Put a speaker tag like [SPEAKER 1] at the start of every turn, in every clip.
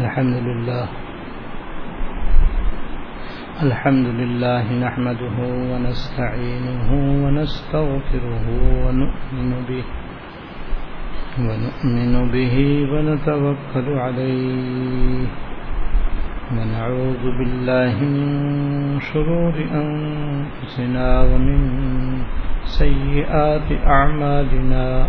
[SPEAKER 1] الحمد لله. الحمد لله نحمده ونستعينه ونستغفره ونؤمن به. ونؤمن به ونتوكل عليه. ونعوذ بالله من شرور أنفسنا ومن سيئات أعمالنا.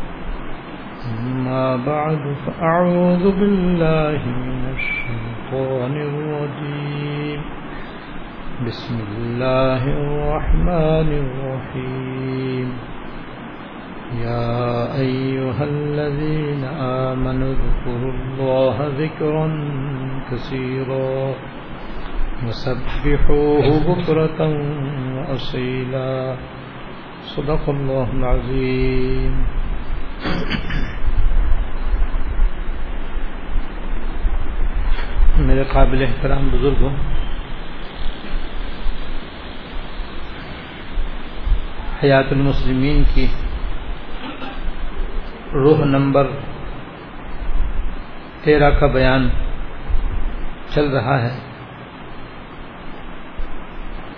[SPEAKER 1] أما بعد، فأعوذ بالله من الشيطان الرجيم. بسم الله الرحمن الرحيم. يا أيها الذين آمنوا اذكروا الله ذكرا كثيرا وسبحوه بكرة وأصيلا. صدق الله العظيم. میرے قابل احترام بزرگ حیات المسلمین کی روح نمبر تیرہ کا بیان چل رہا ہے۔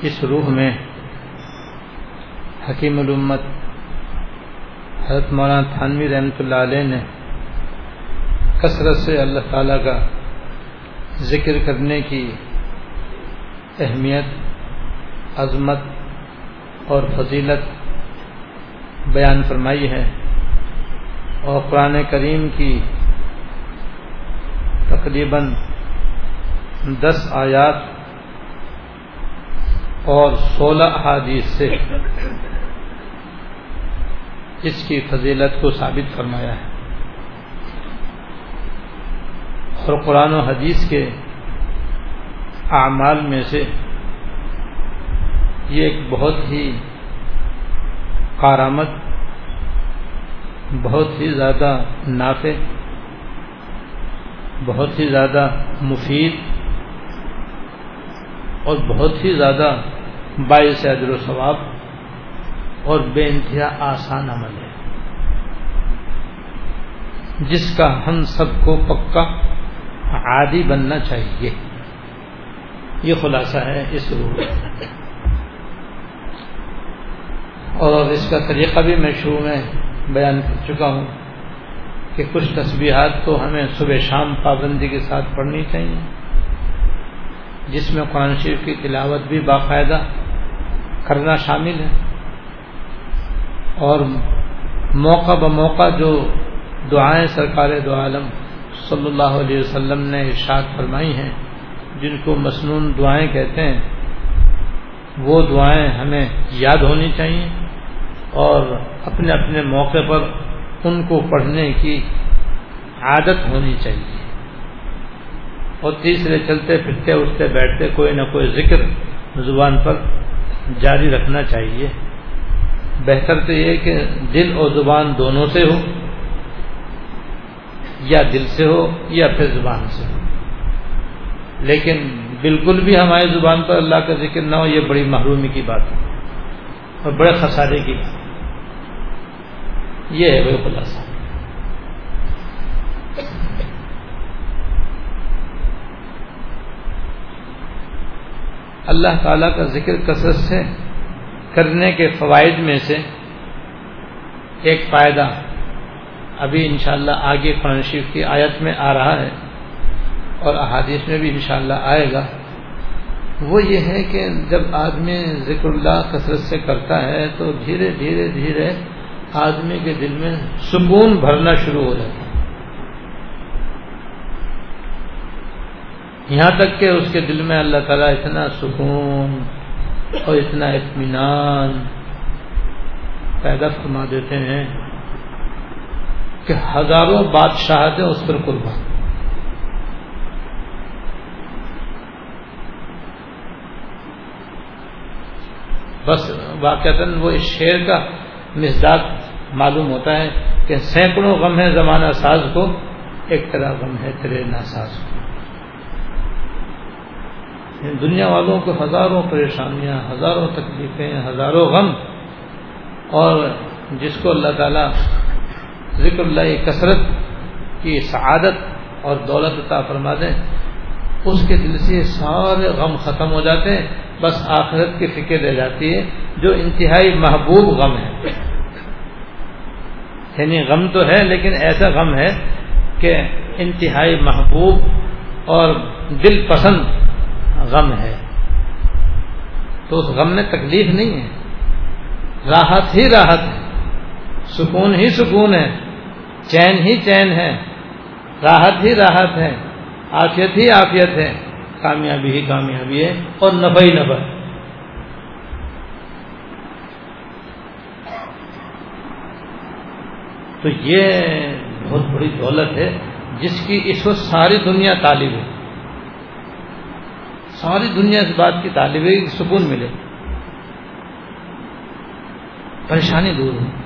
[SPEAKER 1] اس روح میں حکیم الامت حضرت مولانا تھانوی رحمۃ اللہ علیہ نے کثرت سے اللہ تعالیٰ کا ذکر کرنے کی اہمیت، عظمت اور فضیلت بیان فرمائی ہے اور قرآن کریم کی تقریباً دس آیات اور سولہ احادیث سے اس کی فضیلت کو ثابت فرمایا ہے۔ اور قرآن و حدیث کے اعمال میں سے یہ ایک بہت ہی کارآمد، بہت ہی زیادہ نافع، بہت ہی زیادہ مفید اور بہت ہی زیادہ باعث اجر و ثواب اور بے انتہا آسان عمل ہے۔ جس کا ہم سب کو پکا عادی بننا چاہیے۔ یہ خلاصہ ہے اس روح اور اس کا طریقہ بھی میں شروع میں بیان کر چکا ہوں کہ کچھ تسبیحات تو ہمیں صبح شام پابندی کے ساتھ پڑھنی چاہیے، جس میں قرآن شریف کی تلاوت بھی باقاعدہ کرنا شامل ہے۔ اور موقع بموقع جو دعائیں سرکار دو عالم صلی اللہ علیہ وسلم نے ارشاد فرمائی ہیں، جن کو مصنون دعائیں کہتے ہیں، وہ دعائیں ہمیں یاد ہونی چاہیے اور اپنے اپنے موقع پر ان کو پڑھنے کی عادت ہونی چاہیے۔ اور تیسرے چلتے پھرتے اٹھتے بیٹھتے کوئی نہ کوئی ذکر زبان پر جاری رکھنا چاہیے۔ بہتر تو یہ کہ دل اور زبان دونوں سے ہو۔ یا دل سے ہو یا پھر زبان سے ہو۔ لیکن بالکل بھی ہماری زبان پر اللہ کا ذکر نہ ہو، یہ بڑی محرومی کی بات ہے اور بڑے خسارے کی بات یہ ہے وہ خلاصہ۔ اللہ تعالی کا ذکر کثرت سے، کرنے کے فوائد میں سے ایک فائدہ ابھی انشاءاللہ آگے قرآن شریف کی آیت میں آ رہا ہے اور احادیث میں بھی انشاءاللہ آئے گا۔ وہ یہ ہے کہ جب آدمی ذکر اللہ کثرت سے کرتا ہے تو دھیرے دھیرے دھیرے آدمی کے دل میں سکون بھرنا شروع ہو جاتا ہے۔ یہاں تک کہ اس کے دل میں اللہ تعالیٰ اتنا سکون اور اتنا اطمینان پیدا فرما دیتے ہیں۔ کہ ہزاروں بادشاہتیں اس پر قربان۔ بس واقع وہ اس شعر کا مزاج معلوم ہوتا ہے کہ سینکڑوں غم ہے زمانہ ساز کو، ایک طرح غم ہے تیرے ناساز کو۔ یعنی دنیا والوں کو ہزاروں پریشانیاں، ہزاروں تکلیفیں، ہزاروں غم اور جس کو اللہ تعالیٰ ذکر اللہ کثرت کی سعادت اور دولت عطا فرما دیں اس کے دل سے سارے غم ختم ہو جاتے ہیں، بس آخرت کی فکر رہ جاتی ہے، جو انتہائی محبوب غم ہے۔ یعنی غم تو ہے، لیکن ایسا غم ہے کہ انتہائی محبوب اور دل پسند غم ہے۔ تو اس غم میں تکلیف نہیں ہے۔ راحت ہی راحت ہے۔ سکون ہی سکون ہے، چین ہی چین ہے، راحت ہی راحت ہے آفیت ہی آفیت ہے، کامیابی ہی کامیابی ہے اور نفع ہی نفع۔ تو یہ بہت بڑی دولت ہے، جس کی اس وقت ساری دنیا طالب ہے۔ ساری دنیا اس بات کی طالب ہے، سکون ملے۔ پریشانی دور ہو۔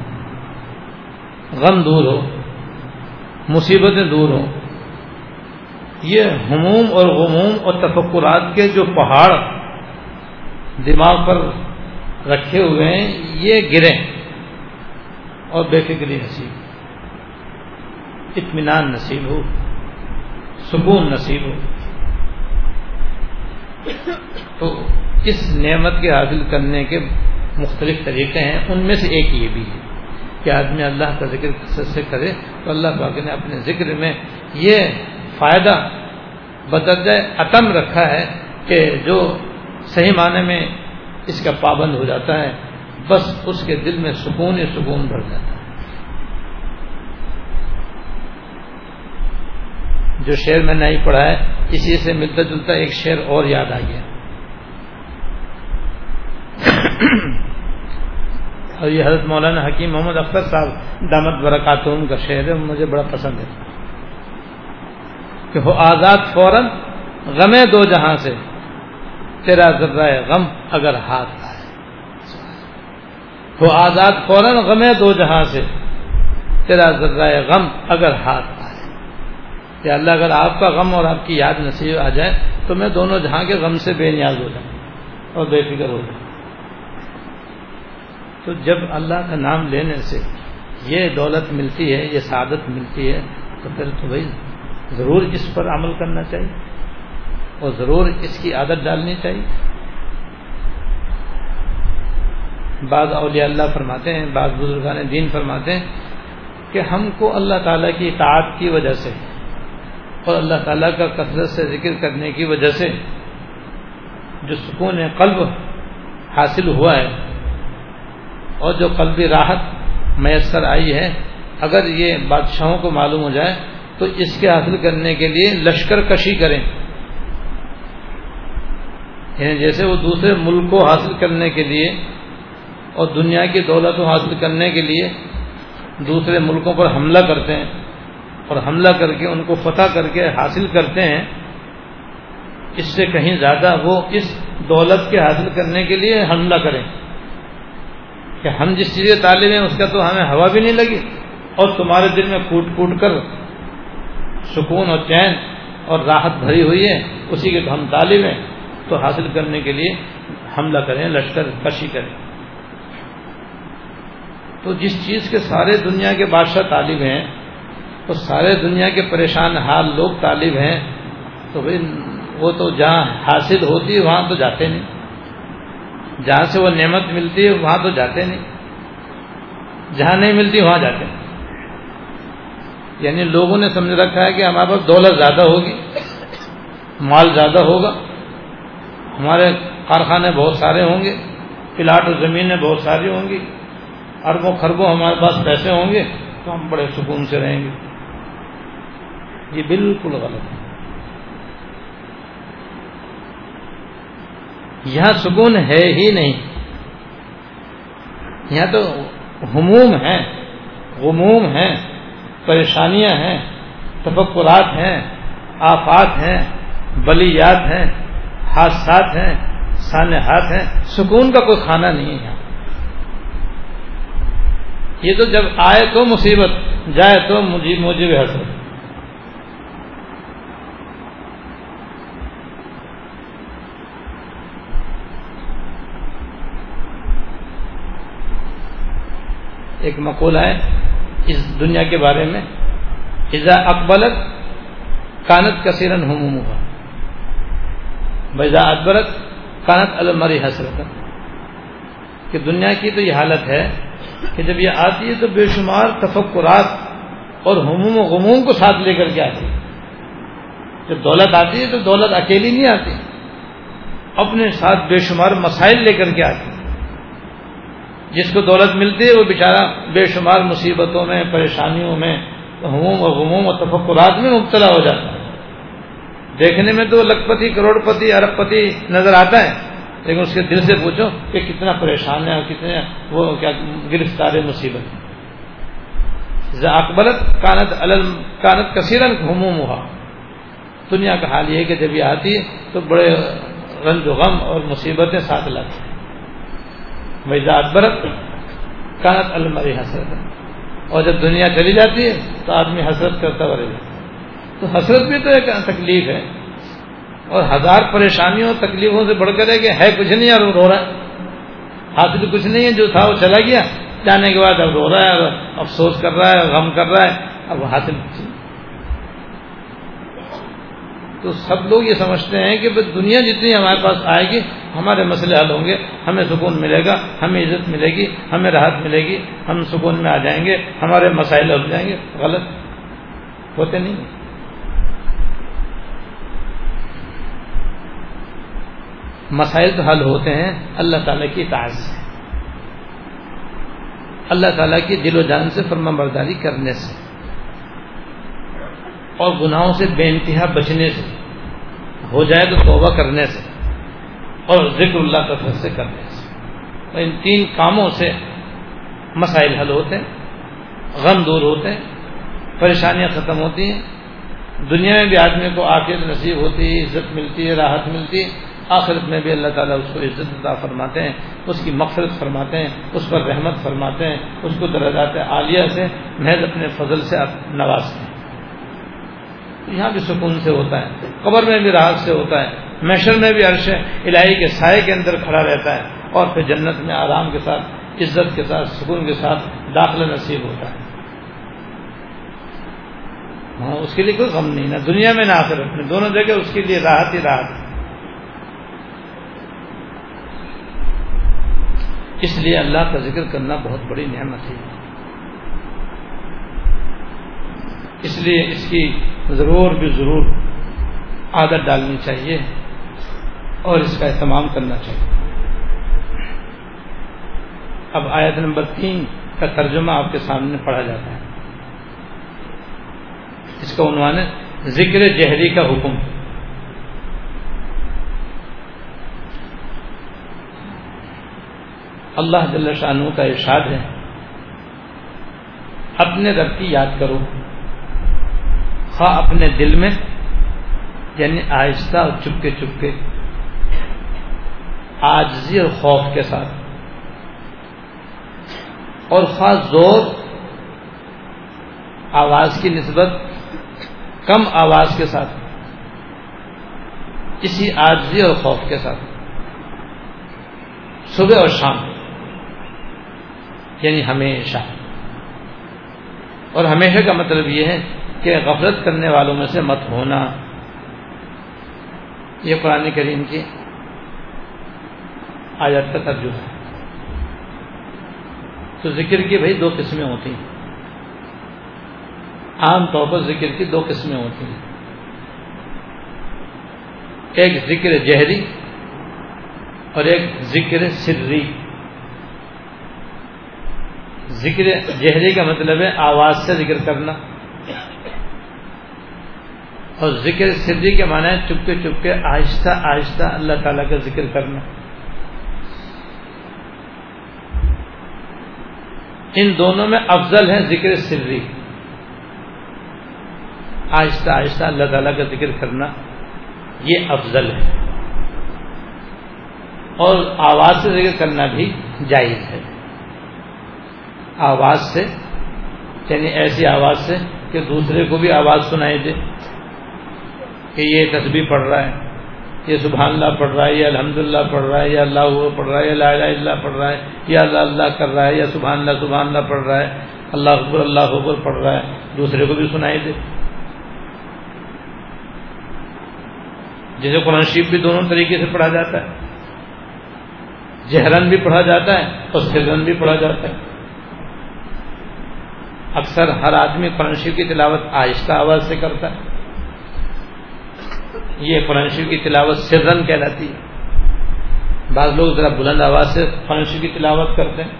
[SPEAKER 1] غم دور ہو، مصیبتیں دور ہوں۔ یہ ہموم اور غموم اور تفکرات کے جو پہاڑ دماغ پر رکھے ہوئے ہیں، یہ گریں اور بے فکری نصیب، اطمینان نصیب ہو، سکون نصیب ہو۔ تو اس نعمت کے حاصل کرنے کے مختلف طریقے ہیں، ان میں سے ایک یہ بھی ہے۔ کہ آدمی اللہ کا ذکر سے کرے تو اللہ پاک نے اپنے ذکر میں یہ فائدہ بدرجہ عتم رکھا ہے کہ جو صحیح معنی میں اس کا پابند ہو جاتا ہے، بس اس کے دل میں سکون ہی سکون بھر جاتا ہے۔ جو شعر میں نہیں پڑھا ہے، اسی سے ملتا جلتا ایک شعر اور یاد آ گیا۔ اور یہ حضرت مولانا حکیم محمد اختر صاحب دامت برکاتون کا شعر ہے، مجھے بڑا پسند ہے۔ کہ ہو آزاد فوراً غمے دو جہاں سے، تیرا ذرہ غم اگر ہاتھ آئے۔ ہو آزاد فوراً غمے دو جہاں سے، تیرا ذرہ غم اگر ہاتھ کہ اللہ، اگر آپ کا غم اور آپ کی یاد نصیب آ جائے، تو میں دونوں جہاں کے غم سے بے نیاز ہو جاؤں اور بے فکر ہو جاؤں۔ تو جب اللہ کا نام لینے سے یہ دولت ملتی ہے، یہ سعادت ملتی ہے، تو پھر تو بھائی ضرور اس پر عمل کرنا چاہیے اور ضرور اس کی عادت ڈالنی چاہیے۔ بعض اولیاء اللہ فرماتے ہیں، بعض بزرگان دین فرماتے ہیں کہ ہم کو اللہ تعالیٰ کی اطاعت کی وجہ سے اور اللہ تعالیٰ کا کثرت سے ذکر کرنے کی وجہ سے جو سکون قلب حاصل ہوا ہے اور جو قلبی راحت میسر آئی ہے، اگر یہ بادشاہوں کو معلوم ہو جائے، تو اس کے حاصل کرنے کے لیے لشکر کشی کریں۔ یعنی جیسے وہ دوسرے ملک کو حاصل کرنے کے لیے اور دنیا کی دولت کو حاصل کرنے کے لیے دوسرے ملکوں پر حملہ کرتے ہیں اور حملہ کر کے ان کو فتح کر کے حاصل کرتے ہیں، اس سے کہیں زیادہ وہ اس دولت کے حاصل کرنے کے لیے حملہ کریں۔ کہ ہم جس چیز کے تعلیم ہیں اس کا تو ہمیں ہوا بھی نہیں لگی اور تمہارے دل میں کوٹ کوٹ کر سکون اور چین اور راحت بھری ہوئی ہے، اسی کے تو ہم تعلیم ہیں۔ تو حاصل کرنے کے لیے حملہ کریں، لشکر کشی کریں۔ تو جس چیز کے سارے دنیا کے بادشاہ طالب ہیں، تو سارے دنیا کے پریشان حال لوگ طالب ہیں، تو بھائی وہ تو جہاں حاصل ہوتی ہے، وہاں تو جاتے نہیں۔ جہاں سے وہ نعمت ملتی ہے، وہاں تو جاتے نہیں۔ جہاں نہیں ملتی، وہاں جاتے ہیں۔ یعنی لوگوں نے سمجھ رکھا ہے کہ ہمارے پاس دولت زیادہ ہوگی، مال زیادہ ہوگا۔ ہمارے کارخانے بہت سارے ہوں گے، پلاٹ و زمینیں بہت ساری ہوں گی، اربوں خربوں ہمارے پاس پیسے ہوں گے، تو ہم بڑے سکون سے رہیں گے۔ یہ بالکل غلط ہے۔ یہاں سکون ہے ہی نہیں۔ یہاں تو ہموم ہیں، غموم ہیں، پریشانیاں ہیں، تفکرات ہیں، آفات ہیں، بلیات ہیں، حادثات ہیں سانحات ہیں۔ سکون کا کوئی کھانا نہیں ہے یہ تو جب آئے تو مصیبت، جائے تو مجھے مجھے بھی حسرت۔ ایک مقولہ ہے اس دنیا کے بارے میں، اذا اکبلت کانت کثیرن ہم بزا اکبرت کانت المری حسرت کہ دنیا کی تو یہ حالت ہے کہ جب یہ آتی ہے تو بے شمار تفکرات اور ہموم و غموم کو ساتھ لے کر کے آتی ہے۔ جب دولت آتی ہے تو دولت اکیلی نہیں آتی، اپنے ساتھ بے شمار مسائل لے کر کے آتی جس کو دولت ملتی ہے وہ بیچارہ بے شمار مصیبتوں میں، پریشانیوں میں ہموم و غموم و تفکرات میں مبتلا ہو جاتا ہے۔ دیکھنے میں تو لکھپتی کروڑ پتی ارب پتی نظر آتا ہے، لیکن اس کے دل سے پوچھو کہ کتنا پریشان ہے اور کتنے وہ کیا گرفتار مصیبت۔ اکبرت کانت کانت کثیرن ہموم ہوا۔ دنیا کا حال یہ ہے کہ جب یہ آتی ہے تو بڑے رنج و غم اور مصیبتیں ساتھ لاتی۔ ہیں ویزا اکبرت کانت المری حسرت اور جب دنیا چلی جاتی ہے تو آدمی حسرت کرتا ہوا رہ تو حسرت بھی تو ایک تکلیف ہے۔ اور ہزار پریشانیوں تکلیفوں سے بڑھ کر ہے کہ ہے کچھ نہیں اور رو رہا ہے۔ حاصل کچھ نہیں ہے، جو تھا وہ چلا گیا۔ جانے کے بعد اب رو رہا ہے افسوس کر رہا ہے، غم کر رہا ہے۔ اب حاصل کچھ تو سب لوگ یہ سمجھتے ہیں کہ دنیا جتنی ہمارے پاس آئے گی، ہمارے مسئلے حل ہوں گے، ہمیں سکون ملے گا، ہمیں عزت ملے گی، ہمیں راحت ملے گی، ہم سکون میں آ جائیں گے، ہمارے مسائل ہو جائیں گے۔ غلط ہوتے نہیں۔ مسائل تو حل ہوتے ہیں، اللہ تعالیٰ کی تعز سے۔ اللہ تعالیٰ کی دل و جان سے فرما برداری کرنے سے۔ اور گناہوں سے بے انتہا بچنے سے، ہو جائے تو توبہ کرنے سے، اور ذکر اللہ کا سے کرنے سے۔ ان تین کاموں سے مسائل حل ہوتے ہیں، غم دور ہوتے ہیں، پریشانیاں ختم ہوتی ہیں۔ دنیا میں بھی آدمی کو آخر نصیب ہوتی ہے، عزت ملتی ہے، راحت ملتی ہے۔ آخرت میں بھی اللہ تعالیٰ اس کو عزت عطا فرماتے ہیں، اس کی مقصد فرماتے ہیں، اس پر رحمت فرماتے ہیں، اس کو درجات عالیہ سے محض اپنے فضل سے نوازتے ہیں۔ یہاں بھی سکون سے ہوتا ہے، قبر میں بھی راحت سے ہوتا ہے میشر میں بھی عرش الہی کے سائے کے اندر کھڑا رہتا ہے اور پھر جنت میں آرام کے ساتھ، عزت کے ساتھ، سکون کے ساتھ داخلہ نصیب ہوتا ہے۔ ہاں اس کے لیے کوئی غم نہیں، نہ دنیا میں نہ آخرت میں، دونوں جگہ اس کے لیے راحت ہی راحت اس لیے اللہ کا ذکر کرنا بہت بڑی نعمت ہے۔ اس لیے اس کی ضرور بھی ضرور عادت ڈالنی چاہیے اور اس کا اہتمام کرنا چاہیے۔ اب آیت نمبر تین کا ترجمہ آپ کے سامنے پڑھا جاتا ہے۔ اس کا عنوان ہے ذکر جہری کا حکم۔ اللہ جل شاہ کا ارشاد ہے، اپنے رب کی یاد کرو۔ خواہ اپنے دل میں یعنی آہستہ اور چپکے چپکے، آجزی اور خوف کے ساتھ۔ اور خاص زور، آواز کی نسبت کم آواز کے ساتھ۔ اسی آجزی اور خوف کے ساتھ۔ صبح اور شام۔ یعنی ہمیشہ۔ اور ہمیشہ کا مطلب یہ ہے کہ غفلت کرنے والوں میں سے مت ہونا۔ یہ قرآن کریم کی آیات کا ترجمہ ہے۔ تو ذکر کی بھائی دو قسمیں ہوتی ہیں۔ عام طور پر ذکر کی دو قسمیں ہوتی ہیں۔ ایک ذکر جہری اور ایک ذکر سری۔ ذکر جہری کا مطلب ہے آواز سے ذکر کرنا۔ اور ذکر سری کے معنی ہے چپکے چپکے، آہستہ آہستہ اللہ تعالیٰ کا ذکر کرنا۔ ان دونوں میں افضل ہے ذکر سری آہستہ آہستہ اللہ تعالیٰ کا ذکر کرنا، یہ افضل ہے۔ اور آواز سے ذکر کرنا بھی جائز ہے۔ آواز سے یعنی ایسی آواز سے کہ دوسرے کو بھی آواز سنائی دے۔ کہ یہ تصویر پڑھ رہا ہے، یہ سبحان اللہ پڑھ رہا ہے، یہ الحمد للہ پڑھ رہا ہے یا اللہ پڑھ رہا ہے یا لا الہ اللہ پڑھ رہا ہے یا اللہ اللہ کر رہا ہے یا سبحان اللہ سبحان اللہ پڑھ رہا ہے، اللہ اکبر اللہ اکبر پڑھ رہا ہے۔ دوسرے کو بھی سنائی دے۔ جیسے قرآن شریف بھی دونوں طریقے سے پڑھا جاتا ہے۔ جہرن بھی پڑھا جاتا ہے، اور سرن بھی پڑھا جاتا ہے۔ اکثر ہر آدمی قرآن شریف کی تلاوت آہستہ آواز سے کرتا ہے۔ یہ قرآن شریف کی تلاوت سرن کہلاتی ہے۔ بعض لوگ ذرا بلند آواز سے قرآن شریف کی تلاوت کرتے ہیں۔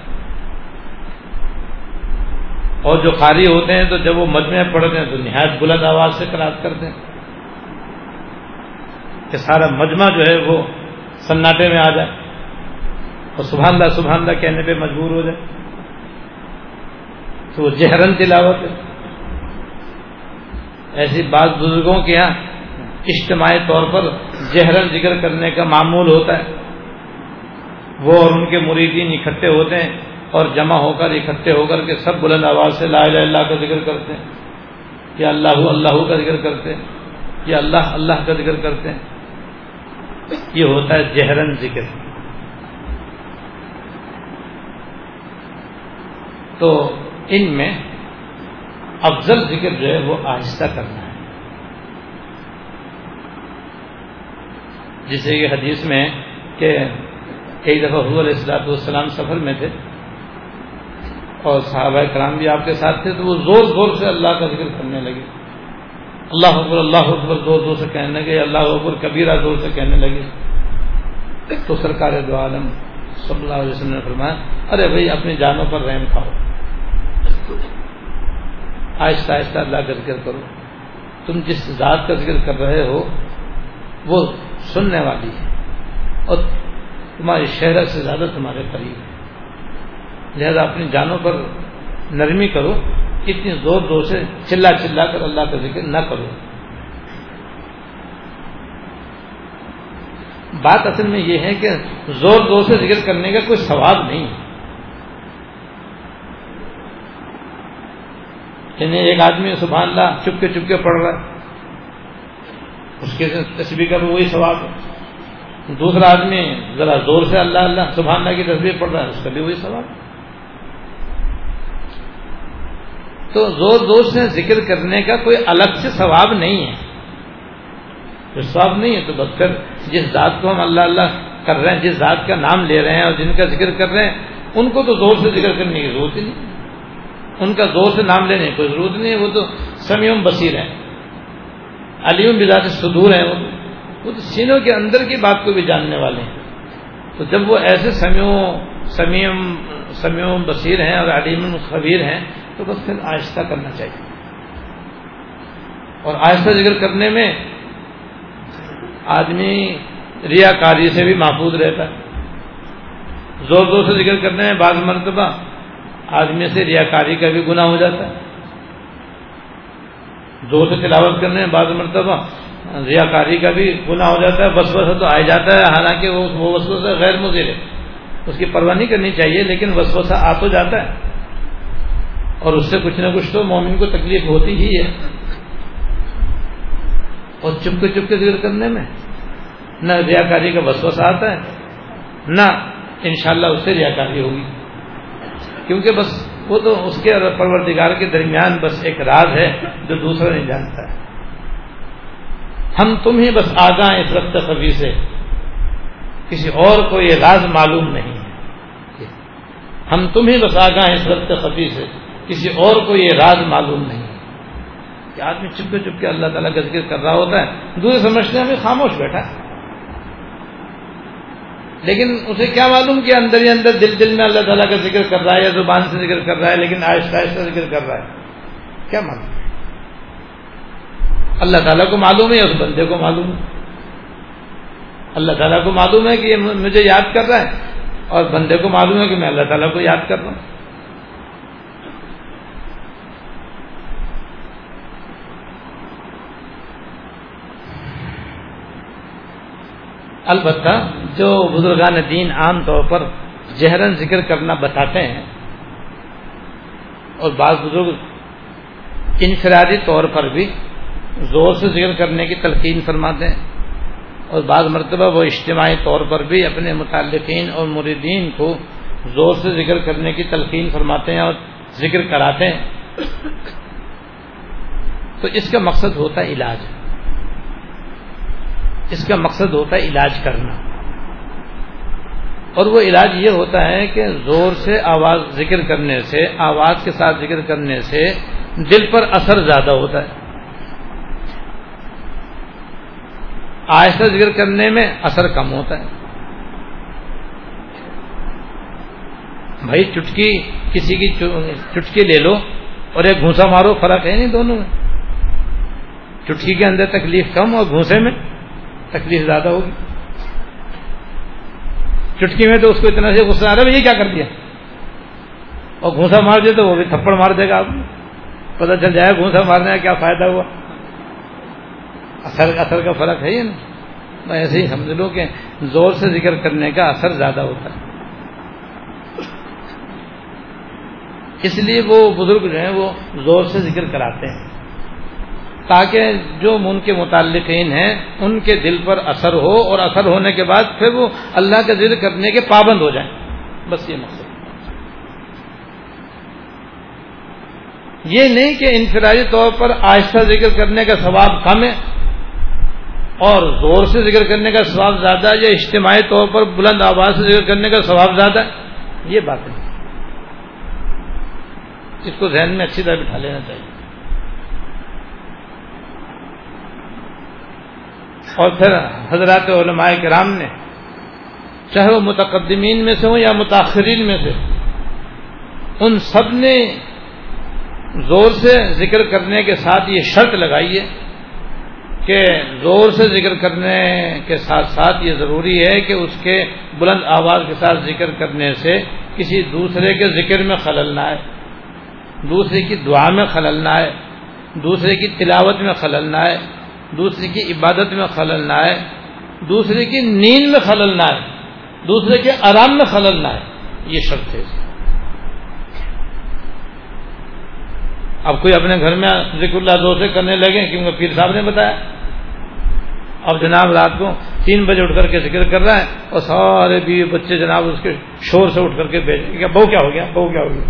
[SPEAKER 1] اور جو قاری ہوتے ہیں تو جب وہ مجمع پڑھتے ہیں تو نہایت بلند آواز سے کراط کرتے ہیں۔ کہ سارا مجمع جو ہے وہ سناٹے میں آ جائے اور سبحان اللہ سبحان اللہ کہنے پہ مجبور ہو جائے۔ تو وہ جہرن تلاوت ہے۔ ایسی بات بزرگوں کے یہاں اجتماعی طور پر جہرن ذکر کرنے کا معمول ہوتا ہے۔ وہ اور ان کے مریدین اکٹھے ہوتے ہیں اور جمع ہو کر اکٹھے ہو کر کے سب بلند آواز سے لا الہ اللہ کا ذکر کرتے ہیں۔ یا اللہ اللہ کا ذکر کرتے ہیں۔ یا اللہ اللہ کا ذکر کرتے ہیں۔ یہ ہوتا ہے جہرن ذکر۔ تو ان میں افضل ذکر جو ہے وہ آہستہ کرنا ہے۔ جسے کہ حدیث میں کہ ایک دفعہ حضور علیہ السلاط والسلام سفر میں تھے اور صحابہ کرام بھی آپ کے ساتھ تھے تو وہ زور زور سے اللہ کا ذکر کرنے لگے۔ اللہ اکبر اللہ اکبر، زور زور سے کہنے لگے۔ اللہ اکبر، کبیرہ زور سے کہنے لگے۔ تو سرکار دو عالم صلی اللہ علیہ وسلم نے فرمایا، ارے بھائی، اپنی جانوں پر رحم کھاؤ۔ آہستہ آہستہ اللہ کا ذکر کرو۔ تم جس ذات کا ذکر کر رہے ہو، وہ سننے والی ہے۔ اور تمہاری شہرت سے زیادہ تمہارے قریب ہے۔ لہذا اپنی جانوں پر نرمی کرو اتنی زور زور سے چلا چلا کر اللہ کا ذکر نہ کرو۔ بات اصل میں یہ ہے کہ زور زور سے ذکر کرنے کا کوئی ثواب نہیں ہے۔ یعنی ایک آدمی سبحان اللہ چپکے چپکے پڑھ رہا ہے۔ اس کے تصویر کا بھی وہی ثواب ہے۔ دوسرا آدمی ذرا زور سے اللہ اللہ سبحان اللہ کی تصویر پڑھ رہا ہے، اس کا بھی وہی ثواب تو زور زور سے ذکر کرنے کا کوئی الگ سے ثواب نہیں ہے۔ ثواب نہیں ہے تو بس پھر جس ذات کو ہم اللہ اللہ کر رہے ہیں، جس ذات کا نام لے رہے ہیں اور جن کا ذکر کر رہے ہیں، ان کو تو زور سے ذکر کرنے کی ضرورت ہی نہیں۔ ان کا زور سے نام لینے کی کوئی ضرورت نہیں ہے، وہ تو سمیوم بصیر ہے علیم بذات صدور ہیں وہ۔ تو سینوں کے اندر کی بات کو بھی جاننے والے ہیں۔ تو جب وہ ایسے سمیوں، سمیم، سمیوں بصیر ہیں اور علیم خبیر ہیں، تو بس پھر آہستہ کرنا چاہیے۔ اور آہستہ ذکر کرنے میں آدمی ریا کاری سے بھی محفوظ رہتا ہے۔ زور زور سے ذکر کرنے میں بعض مرتبہ آدمی سے ریا کاری کا بھی گناہ ہو جاتا ہے۔ زور سے تلاوت کرنے میں بعض مرتبہ ریا کاری کا بھی گناہ ہو جاتا ہے بس بس تو آ جاتا ہے، حالانکہ وہ وسوسہ غیر مضر ہے۔ اس کی پرواہ نہیں کرنی چاہیے، لیکن وسوسہ آ تو جاتا ہے۔ اور اس سے کچھ نہ کچھ تو مومن کو تکلیف ہوتی ہی ہے۔ اور چپکے چپکے ذکر کرنے میں نہ ریا کاری کا وسوسہ آتا ہے، نہ انشاءاللہ اس سے ریا کاری ہوگی۔ کیونکہ بس وہ تو اس کے پروردگار کے درمیان بس ایک راز ہے جو دوسرا نہیں جانتا ہے۔ ہم تم ہی بس آگاہ اس رفت خبی سے۔ کسی اور کو یہ راز معلوم نہیں ہے۔ ہم تم ہی بس آگاہ اس رفت خبی سے۔ کسی اور کو یہ راز معلوم نہیں ہے۔ کہ آدمی چپکے چپکے اللہ تعالیٰ کا ذکر کر رہا ہوتا ہے۔ دوسرے سمجھتے ہیں ابھی خاموش بیٹھا۔ لیکن اسے کیا معلوم کہ اندر ہی اندر دل دل میں اللہ تعالیٰ کا ذکر کر رہا ہے یا زبان سے ذکر کر رہا ہے، لیکن آہستہ آہستہ ذکر کر رہا ہے۔ کیا معلوم؟ اللہ تعالیٰ کو معلوم ہے، اس بندے کو معلوم ہے۔ اللہ تعالیٰ کو معلوم ہے کہ یہ مجھے یاد کر رہا ہے اور بندے کو معلوم ہے کہ میں اللہ تعالیٰ کو یاد کر رہا ہوں۔ البتہ جو بزرگان دین عام طور پر جہرن ذکر کرنا بتاتے ہیں اور بعض بزرگ انفرادی طور پر بھی زور سے ذکر کرنے کی تلقین فرماتے ہیں اور بعض مرتبہ وہ اجتماعی طور پر بھی اپنے متعلقین اور مریدین کو زور سے ذکر کرنے کی تلقین فرماتے ہیں اور ذکر کراتے ہیں تو اس کا مقصد ہوتا ہے علاج اس کا مقصد ہوتا ہے علاج کرنا۔ اور وہ علاج یہ ہوتا ہے کہ زور سے آواز ذکر کرنے سے، آواز کے ساتھ ذکر کرنے سے دل پر اثر زیادہ ہوتا ہے۔ آہستہ ذکر کرنے میں اثر کم ہوتا ہے۔ بھائی چٹکی، کسی کی چٹکی لے لو اور ایک گھوسا مارو، فرق ہے نہیں دونوں میں۔ چٹکی کے اندر تکلیف کم اور گھوسے میں۔ تکلیف زیادہ ہوگی۔ چٹکی میں تو اس کو اتنا سے غصہ آ رہا ہے یہ کیا کر دیا؟ اور گھونسا مار دے تو وہ بھی تھپڑ مار دے گا آپ پتہ چل جائے گھونسا مارنے کا کیا فائدہ ہوا۔ اثر اثر کا فرق ہے یہ نا۔ میں ایسے ہی سمجھ لو کہ زور سے ذکر کرنے کا اثر زیادہ ہوتا ہے۔ اس لیے وہ بزرگ جو ہیں وہ زور سے ذکر کراتے ہیں۔ تاکہ جو ان کے متعلقین ہیں ان کے دل پر اثر ہو اور اثر ہونے کے بعد پھر وہ اللہ کا ذکر کرنے کے پابند ہو جائیں۔ بس یہ مقصد۔ یہ نہیں کہ انفرادی طور پر آہستہ ذکر کرنے کا ثواب کم ہے اور زور سے ذکر کرنے کا ثواب زیادہ ہے یا اجتماعی طور پر بلند آواز سے ذکر کرنے کا ثواب زیادہ ہے، یہ بات ہے اس کو ذہن میں اچھی طرح بٹھا لینا چاہیے۔ اور پھر حضرات علماء کرام نے چاہے وہ متقدمین میں سے ہوں یا متاثرین میں سے، ان سب نے زور سے ذکر کرنے کے ساتھ یہ شرط لگائی ہے کہ زور سے ذکر کرنے کے ساتھ ساتھ یہ ضروری ہے کہ اس کے بلند آواز کے ساتھ ذکر کرنے سے کسی دوسرے کے ذکر میں خلل نہ آئے، دوسرے کی دعا میں خلل نہ آئے، دوسرے کی تلاوت میں خلل نہ آئے۔ دوسرے کی عبادت میں خلل نہ آئے، دوسرے کی نیند میں خلل نہ آئے، دوسرے کے آرام میں خلل نہ آئے، یہ شرط ہے۔ اب کوئی اپنے گھر میں ذکر اللہ زور سے کرنے لگے کیونکہ پیر صاحب نے بتایا۔ اب جناب رات کو تین بجے اٹھ کر کے ذکر کر رہا ہے اور سارے بیوی بچے جناب اس کے شور سے اٹھ کر کے بھیجیں گے بہو کیا ہو گیا؟ بہو کیا ہو گیا؟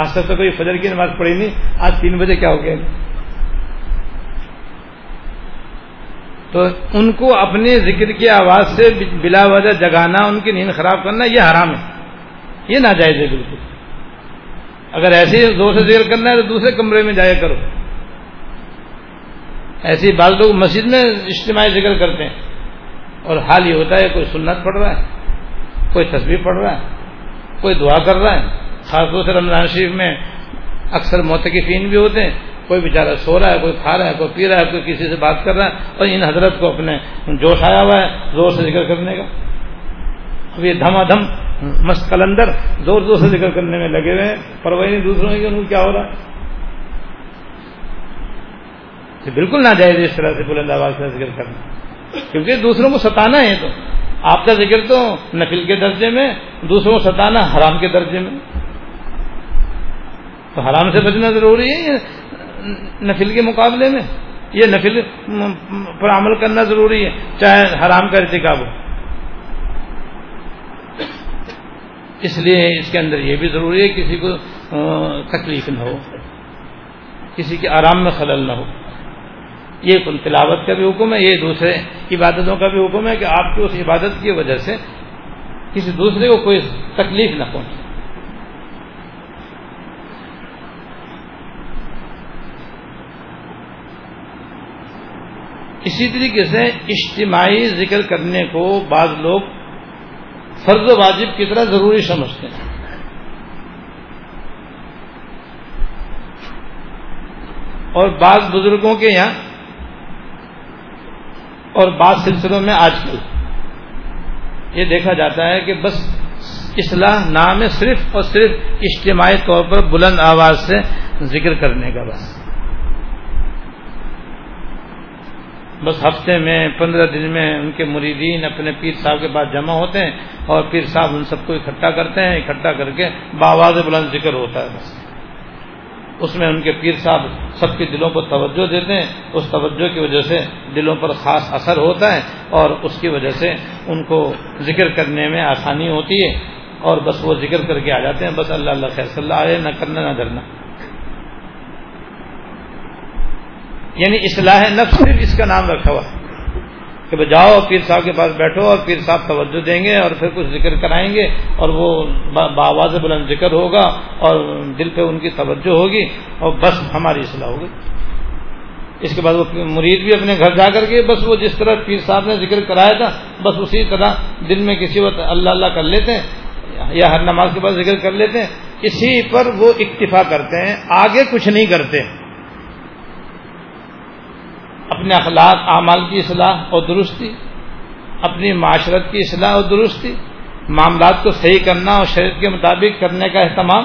[SPEAKER 1] آج تک تو کوئی فجر کی نماز پڑھی نہیں، آج تین بجے کیا ہو گیا؟ تو ان کو اپنے ذکر کی آواز سے بلا وجہ جگانا، ان کی نیند خراب کرنا، یہ حرام ہے۔ یہ ناجائز ہے بالکل۔ اگر ایسے زور سے ذکر کرنا ہے تو دوسرے کمرے میں جایا کرو۔ ایسی بعض لوگ مسجد میں اجتماعی ذکر کرتے ہیں۔ اور حال یہ ہوتا ہے، کوئی سنت پڑھ رہا ہے، کوئی تصویر پڑھ رہا ہے، کوئی دعا کر رہا ہے۔ خاص طور سے رمضان شریف میں اکثر موتقفین بھی ہوتے ہیں۔ کوئی بیچارہ سو رہا ہے، کوئی کھا رہا ہے، کوئی پی رہا ہے، کوئی کسی سے بات کر رہا ہے، اور ان حضرت کو اپنے جوش آیا ہوا ہے زور سے ذکر کرنے کا۔ اب یہ دھما دھم مست کلندر زور زور سے ذکر کرنے میں لگے ہوئے ہیں پرواہی نہیں دوسروں کی ان کو کیا ہو رہا ہے۔ بالکل نہ جائے اس طرح سے بلند آواز سے ذکر کرنا۔ کیونکہ دوسروں کو ستانا ہے تو۔ آپ کا ذکر تو نفل کے درجے میں، دوسروں کو ستانا حرام کے درجے میں۔ تو حرام سے بچنا ضروری ہے نفل کے مقابلے میں یہ نفل پر عمل کرنا ضروری ہے، چاہے حرام کا ارتکاب ہو۔ اس لیے اس کے اندر یہ بھی ضروری ہے، کسی کو تکلیف نہ ہو، کسی کے آرام میں خلل نہ ہو۔ یہ تلاوت کا بھی حکم ہے، یہ دوسرے عبادتوں کا بھی حکم ہے کہ آپ کی اس عبادت کی وجہ سے کسی دوسرے کو کوئی تکلیف نہ پہنچے۔ اسی طریقے سے اجتماعی ذکر کرنے کو بعض لوگ فرض و واجب کی طرح ضروری سمجھتے ہیں۔ اور بعض بزرگوں کے یہاں اور بعض سلسلوں میں آج کل یہ دیکھا جاتا ہے کہ بس اصلاح نام ہے صرف اور صرف اجتماعی طور پر بلند آواز سے ذکر کرنے کا بس۔ بس ہفتے میں، پندرہ دن میں ان کے مریدین اپنے پیر صاحب کے پاس جمع ہوتے ہیں اور پیر صاحب ان سب کو اکٹھا کرتے ہیں، اکٹھا کر کے باواز بلند ذکر ہوتا ہے بس۔ اس میں ان کے پیر صاحب سب کے دلوں کو توجہ دیتے ہیں، اس توجہ کی وجہ سے دلوں پر خاص اثر ہوتا ہے اور اس کی وجہ سے ان کو ذکر کرنے میں آسانی ہوتی ہے اور بس وہ ذکر کر کے آ جاتے ہیں، بس اللہ اللہ خیر، صلی اللہ علیہ، نہ کرنا، نہ ڈرنا یعنی اصلاح نفس صرف اس کا نام رکھا ہوا ہے کہ جاؤ پیر صاحب کے پاس بیٹھو اور پیر صاحب توجہ دیں گے اور پھر کچھ ذکر کرائیں گے اور وہ باواز بلند ذکر ہوگا اور دل پہ ان کی توجہ ہوگی اور بس ہماری اصلاح ہوگی۔ اس کے بعد وہ مرید بھی اپنے گھر جا کر کے بس وہ جس طرح پیر صاحب نے ذکر کرایا تھا، بس اسی طرح دل میں کسی وقت اللہ اللہ کر لیتے ہیں یا ہر نماز کے بعد ذکر کر لیتے ہیں۔ اسی پر وہ اکتفا کرتے ہیں، آگے کچھ نہیں کرتے۔ اپنے اخلاق، اعمال کی اصلاح اور درستی، اپنی معاشرت کی اصلاح اور درستی، معاملات کو صحیح کرنا اور شریعت کے مطابق کرنے کا اہتمام،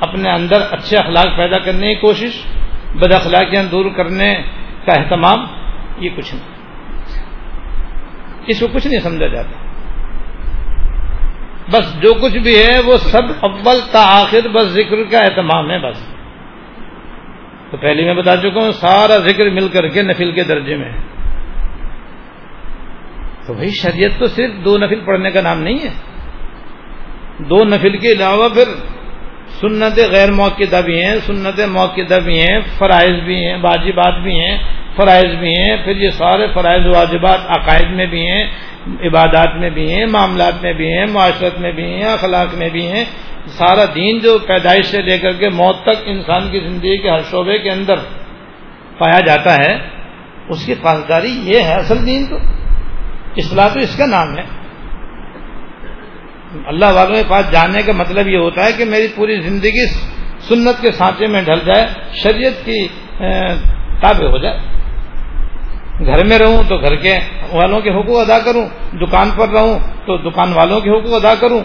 [SPEAKER 1] اپنے اندر اچھے اخلاق پیدا کرنے کی کوشش، بد اخلاقیاں دور کرنے کا اہتمام، یہ کچھ نہیں۔ اس کو کچھ نہیں سمجھا جاتا۔ بس جو کچھ بھی ہے وہ سب اول تاخیر بس ذکر کا اہتمام ہے بس۔ تو پہلے میں بتا چکا ہوں، سارا ذکر مل کر کے نفل کے درجے میں تو بھائی شریعت تو صرف دو نفل پڑھنے کا نام نہیں ہے۔ دو نفل کے علاوہ پھر سنت غیر موقع بھی ہیں، سنت موقع بھی ہیں، فرائض بھی ہیں، واجبات بھی ہیں۔ فرائض بھی ہیں، پھر یہ سارے فرائض واجبات عقائد میں بھی ہیں، عبادات میں بھی ہیں، معاملات میں بھی ہیں، معاشرت میں بھی ہیں، اخلاق میں بھی ہیں۔ سارا دین جو پیدائش سے لے کر کے موت تک انسان کی زندگی کے ہر شعبے کے اندر پایا جاتا ہے، اس کی پاسداری یہ ہے اصل دین تو۔ اصلاح تو اس کا نام ہے۔ اللہ والوں کے پاس جانے کا مطلب یہ ہوتا ہے کہ میری پوری زندگی سنت کے سانچے میں ڈھل جائے، شریعت کی تابع ہو جائے۔ گھر میں رہوں تو گھر کے والوں کے حقوق ادا کروں، دکان پر رہوں تو دکان والوں کے حقوق ادا کروں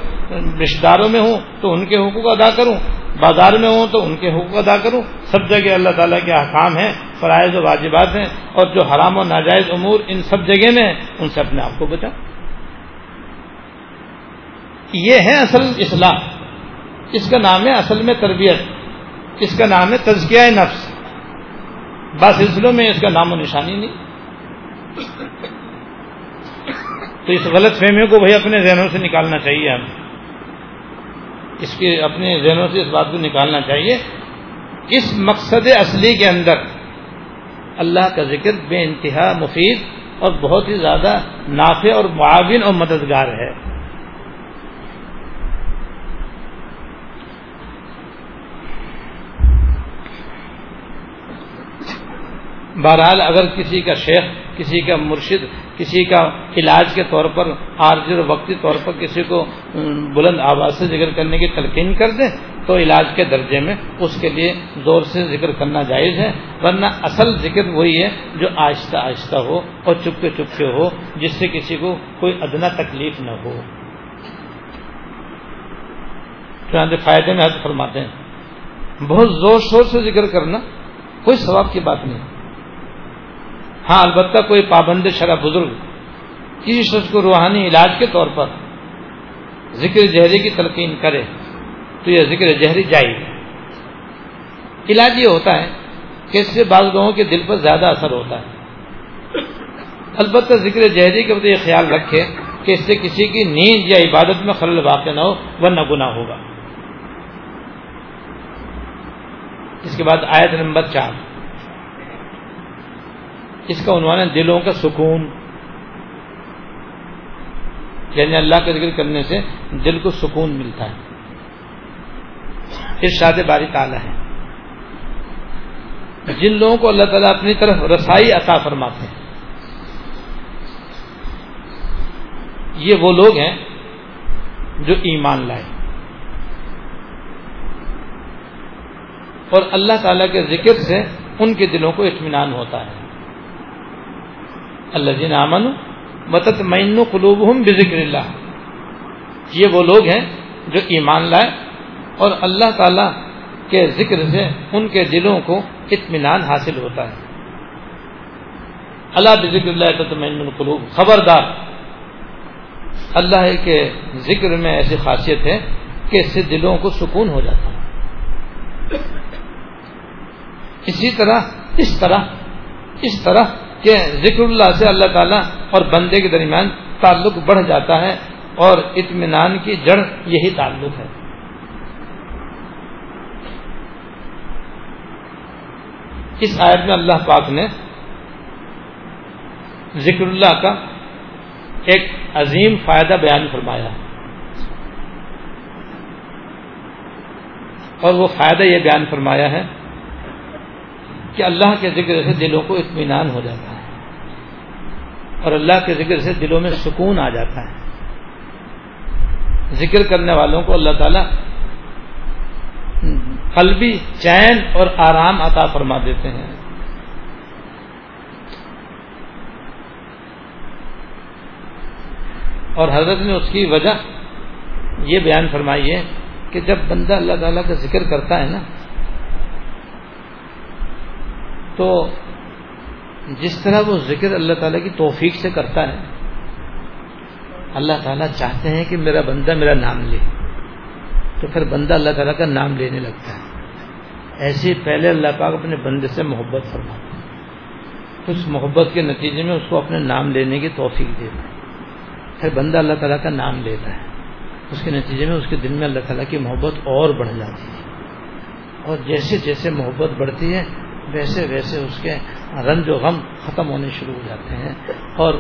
[SPEAKER 1] رشتے داروں میں ہوں تو ان کے حقوق ادا کروں، بازار میں ہوں تو ان کے حقوق ادا کروں۔ سب جگہ اللہ تعالیٰ کے احکام ہیں، فرائض و واجبات ہیں اور جو حرام و ناجائز امور ان سب جگہ میں ہیں، ان سے اپنے آپ کو بچاؤ۔ یہ ہے اصل اصلاح۔ اس کا نام ہے اصل میں تربیت۔ اس کا نام ہے تزکیہ نفس۔ با سلسلوں میں اس کا نام و نشانی نہیں۔ تو اس غلط فہمیوں کو بھائی اپنے ذہنوں سے نکالنا چاہیے ہم۔ اس کے اپنے ذہنوں سے اس بات کو نکالنا چاہیے۔ اس مقصد اصلی کے اندر اللہ کا ذکر بے انتہا مفید اور بہت ہی زیادہ نافع اور معاون اور مددگار ہے۔ بہرحال اگر کسی کا شیخ کسی کا مرشد، کسی کا علاج کے طور پر، عارضی اور وقتی طور پر کسی کو بلند آواز سے ذکر کرنے کی تلقین کر دیں تو علاج کے درجے میں اس کے لیے زور سے ذکر کرنا جائز ہے، ورنہ اصل ذکر وہی ہے جو آہستہ آہستہ ہو اور چپکے چپکے ہو جس سے کسی کو کوئی ادنا تکلیف نہ ہو۔ فائدے میں حد فرماتے ہیں۔ بہت زور شور سے ذکر کرنا کوئی ثواب کی بات نہیں۔ ہاں البتہ کوئی پابند شرح بزرگ، کسی شخص کو روحانی علاج کے طور پر ذکر جہری کی تلقین کرے، تو یہ ذکر جہری جائے علاج یہ ہوتا ہے کہ اس سے بعض لوگوں کے دل پر زیادہ اثر ہوتا ہے۔ البتہ ذکر جہری کے یہ خیال رکھے کہ اس سے کسی کی نیند یا عبادت میں خلل واقع نہ ہو، ورنہ گناہ ہوگا۔ اس کے بعد آیت نمبر چار۔ اس کا عنوان ہے دلوں کا سکون۔ یعنی اللہ کا ذکر کرنے سے دل کو سکون ملتا ہے۔ ارشاد باری تعالیٰ ہے۔ جن لوگوں کو اللہ تعالیٰ اپنی طرف رسائی عطا فرماتے ہیں۔ یہ وہ لوگ ہیں جو ایمان لائے۔ اور اللہ تعالی کے ذکر سے ان کے دلوں کو اطمینان ہوتا ہے۔ اللہ جین امن متت مین قلوب بذکر اللہ یہ وہ لوگ ہیں جو ایمان لائے اور اللہ تعالی کے ذکر سے ان کے دلوں کو اطمینان حاصل ہوتا ہے. اللہ بذکر اللہ تطمئن القلوب خبردار. اللہ کے ذکر میں ایسی خاصیت ہے کہ اس سے دلوں کو سکون ہو جاتا ہے. اسی طرح، اس طرح اس طرح کہ ذکر اللہ سے اللہ تعالیٰ اور بندے کے درمیان تعلق بڑھ جاتا ہے اور اطمینان کی جڑ یہی تعلق ہے۔ اس آیت میں اللہ پاک نے ذکر اللہ کا ایک عظیم فائدہ بیان فرمایا۔ ہے اور وہ فائدہ یہ بیان فرمایا ہے کہ اللہ کے ذکر سے دلوں کو اطمینان ہو جاتا ہے۔ اور اللہ کے ذکر سے دلوں میں سکون آ جاتا ہے۔ ذکر کرنے والوں کو اللہ تعالی قلبی چین اور آرام عطا فرما دیتے ہیں۔ اور حضرت نے اس کی وجہ یہ بیان فرمائی ہے کہ جب بندہ اللہ تعالیٰ کا ذکر کرتا ہے نا، تو جس طرح وہ ذکر اللہ تعالیٰ کی توفیق سے کرتا ہے، اللہ تعالیٰ چاہتے ہیں کہ میرا بندہ میرا نام لے۔ تو پھر بندہ اللہ تعالیٰ کا نام لینے لگتا ہے۔ ایسے پہلے اللہ پاک اپنے بندے سے محبت فرماتا ہے۔ اس محبت کے نتیجے میں اس کو اپنے نام لینے کی توفیق دیتا ہے۔ پھر بندہ اللہ تعالیٰ کا نام لیتا ہے۔ اس کے نتیجے میں اس کے دل میں اللہ تعالیٰ کی محبت اور بڑھ جاتی ہے۔ اور جیسے جیسے محبت بڑھتی ہے ویسے ویسے اس کے رنج و غم ختم ہونے شروع ہو جاتے ہیں اور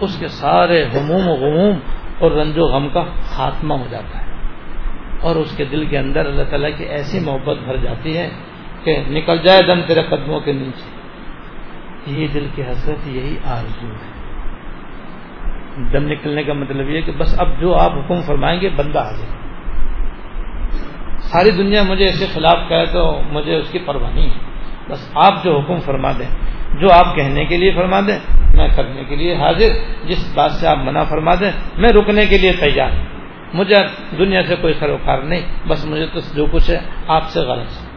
[SPEAKER 1] اس کے سارے غموم و غموم اور رنج و غم کا خاتمہ ہو جاتا ہے اور اس کے دل کے اندر اللہ تعالیٰ کی ایسی محبت بھر جاتی ہے کہ نکل جائے دم تیرے قدموں کے نیچے۔ یہی دل کی حسرت، یہی آرزو ہے۔ دم نکلنے کا مطلب یہ کہ بس اب جو آپ حکم فرمائیں گے، بندہ آ جائے۔ ساری دنیا مجھے اس کے خلاف کہے تو مجھے اس کی پرواہ نہیں ہے۔ بس آپ جو حکم فرما دیں، جو آپ کہنے کے لیے فرما دیں، میں کرنے کے لیے حاضر، جس بات سے آپ منع فرما دیں، میں رکنے کے لیے تیار۔ ہوں مجھے دنیا سے کوئی سروکار نہیں، بس مجھے تو جو کچھ ہے، آپ سے غلط۔ ہے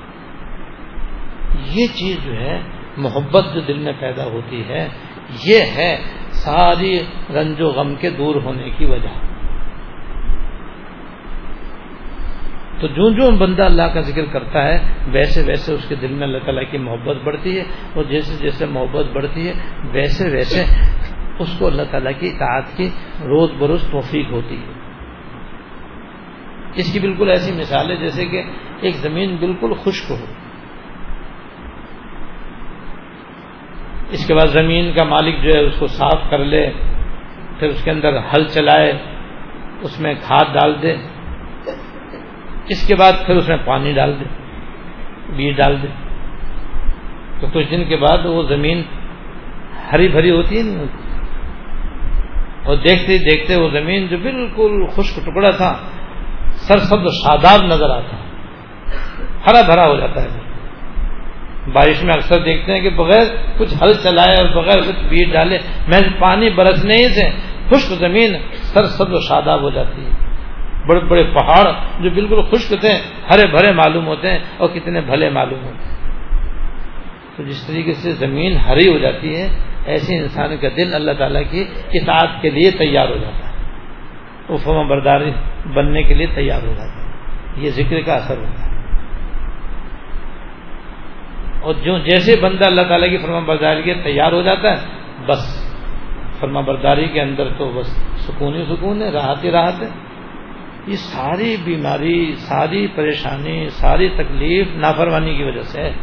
[SPEAKER 1] یہ چیز جو ہے، محبت جو دل میں پیدا ہوتی ہے، یہ ہے ساری رنج و غم کے دور ہونے کی وجہ۔ تو جو جو بندہ اللہ کا ذکر کرتا ہے، ویسے ویسے اس کے دل میں اللہ تعالیٰ کی محبت بڑھتی ہے اور جیسے جیسے محبت بڑھتی ہے، ویسے ویسے اس کو اللہ تعالیٰ کی اطاعت کی روز بروز توفیق ہوتی ہے۔ اس کی بالکل ایسی مثال ہے جیسے کہ ایک زمین بالکل خشک ہو۔ اس کے بعد زمین کا مالک جو ہے، اس کو صاف کر لے، پھر اس کے اندر ہل چلائے، اس میں کھاد ڈال دے۔ اس کے بعد پھر اس میں پانی ڈال دے، بیج ڈال دے۔ تو کچھ دن کے بعد وہ زمین ہری بھری ہوتی ہے نہیں ہوتی اور دیکھتے دیکھتے وہ زمین جو بالکل خشک ٹکڑا تھا، سرسبز شاداب نظر آتا ہرا بھرا ہو جاتا ہے۔ بارش میں اکثر دیکھتے ہیں کہ بغیر کچھ ہل چلائے اور بغیر کچھ بیج ڈالے، میں پانی برسنے ہی سے خشک زمین سر شاداب ہو جاتی ہے۔ بڑے بڑے پہاڑ جو بالکل خشک تھے ہرے بھرے معلوم ہوتے ہیں اور کتنے بھلے معلوم ہوتے ہیں۔ تو جس طریقے سے زمین ہری ہو جاتی ہے، ایسے انسان کا دل اللہ تعالیٰ کی اطاعت کے لیے تیار ہو جاتا ہے۔ وہ فما برداری بننے کے لیے تیار ہو جاتا ہے۔ یہ ذکر کا اثر ہوتا ہے۔ اور جو جیسے بندہ اللہ تعالیٰ کی فرما برداری کے تیار ہو جاتا ہے، بس۔ فرما برداری کے اندر تو بس سکون ہی سکون ہے، راحت ہی راحت ہے۔ یہ ساری بیماری، ساری پریشانی، ساری تکلیف نافرمانی کی وجہ سے ہے۔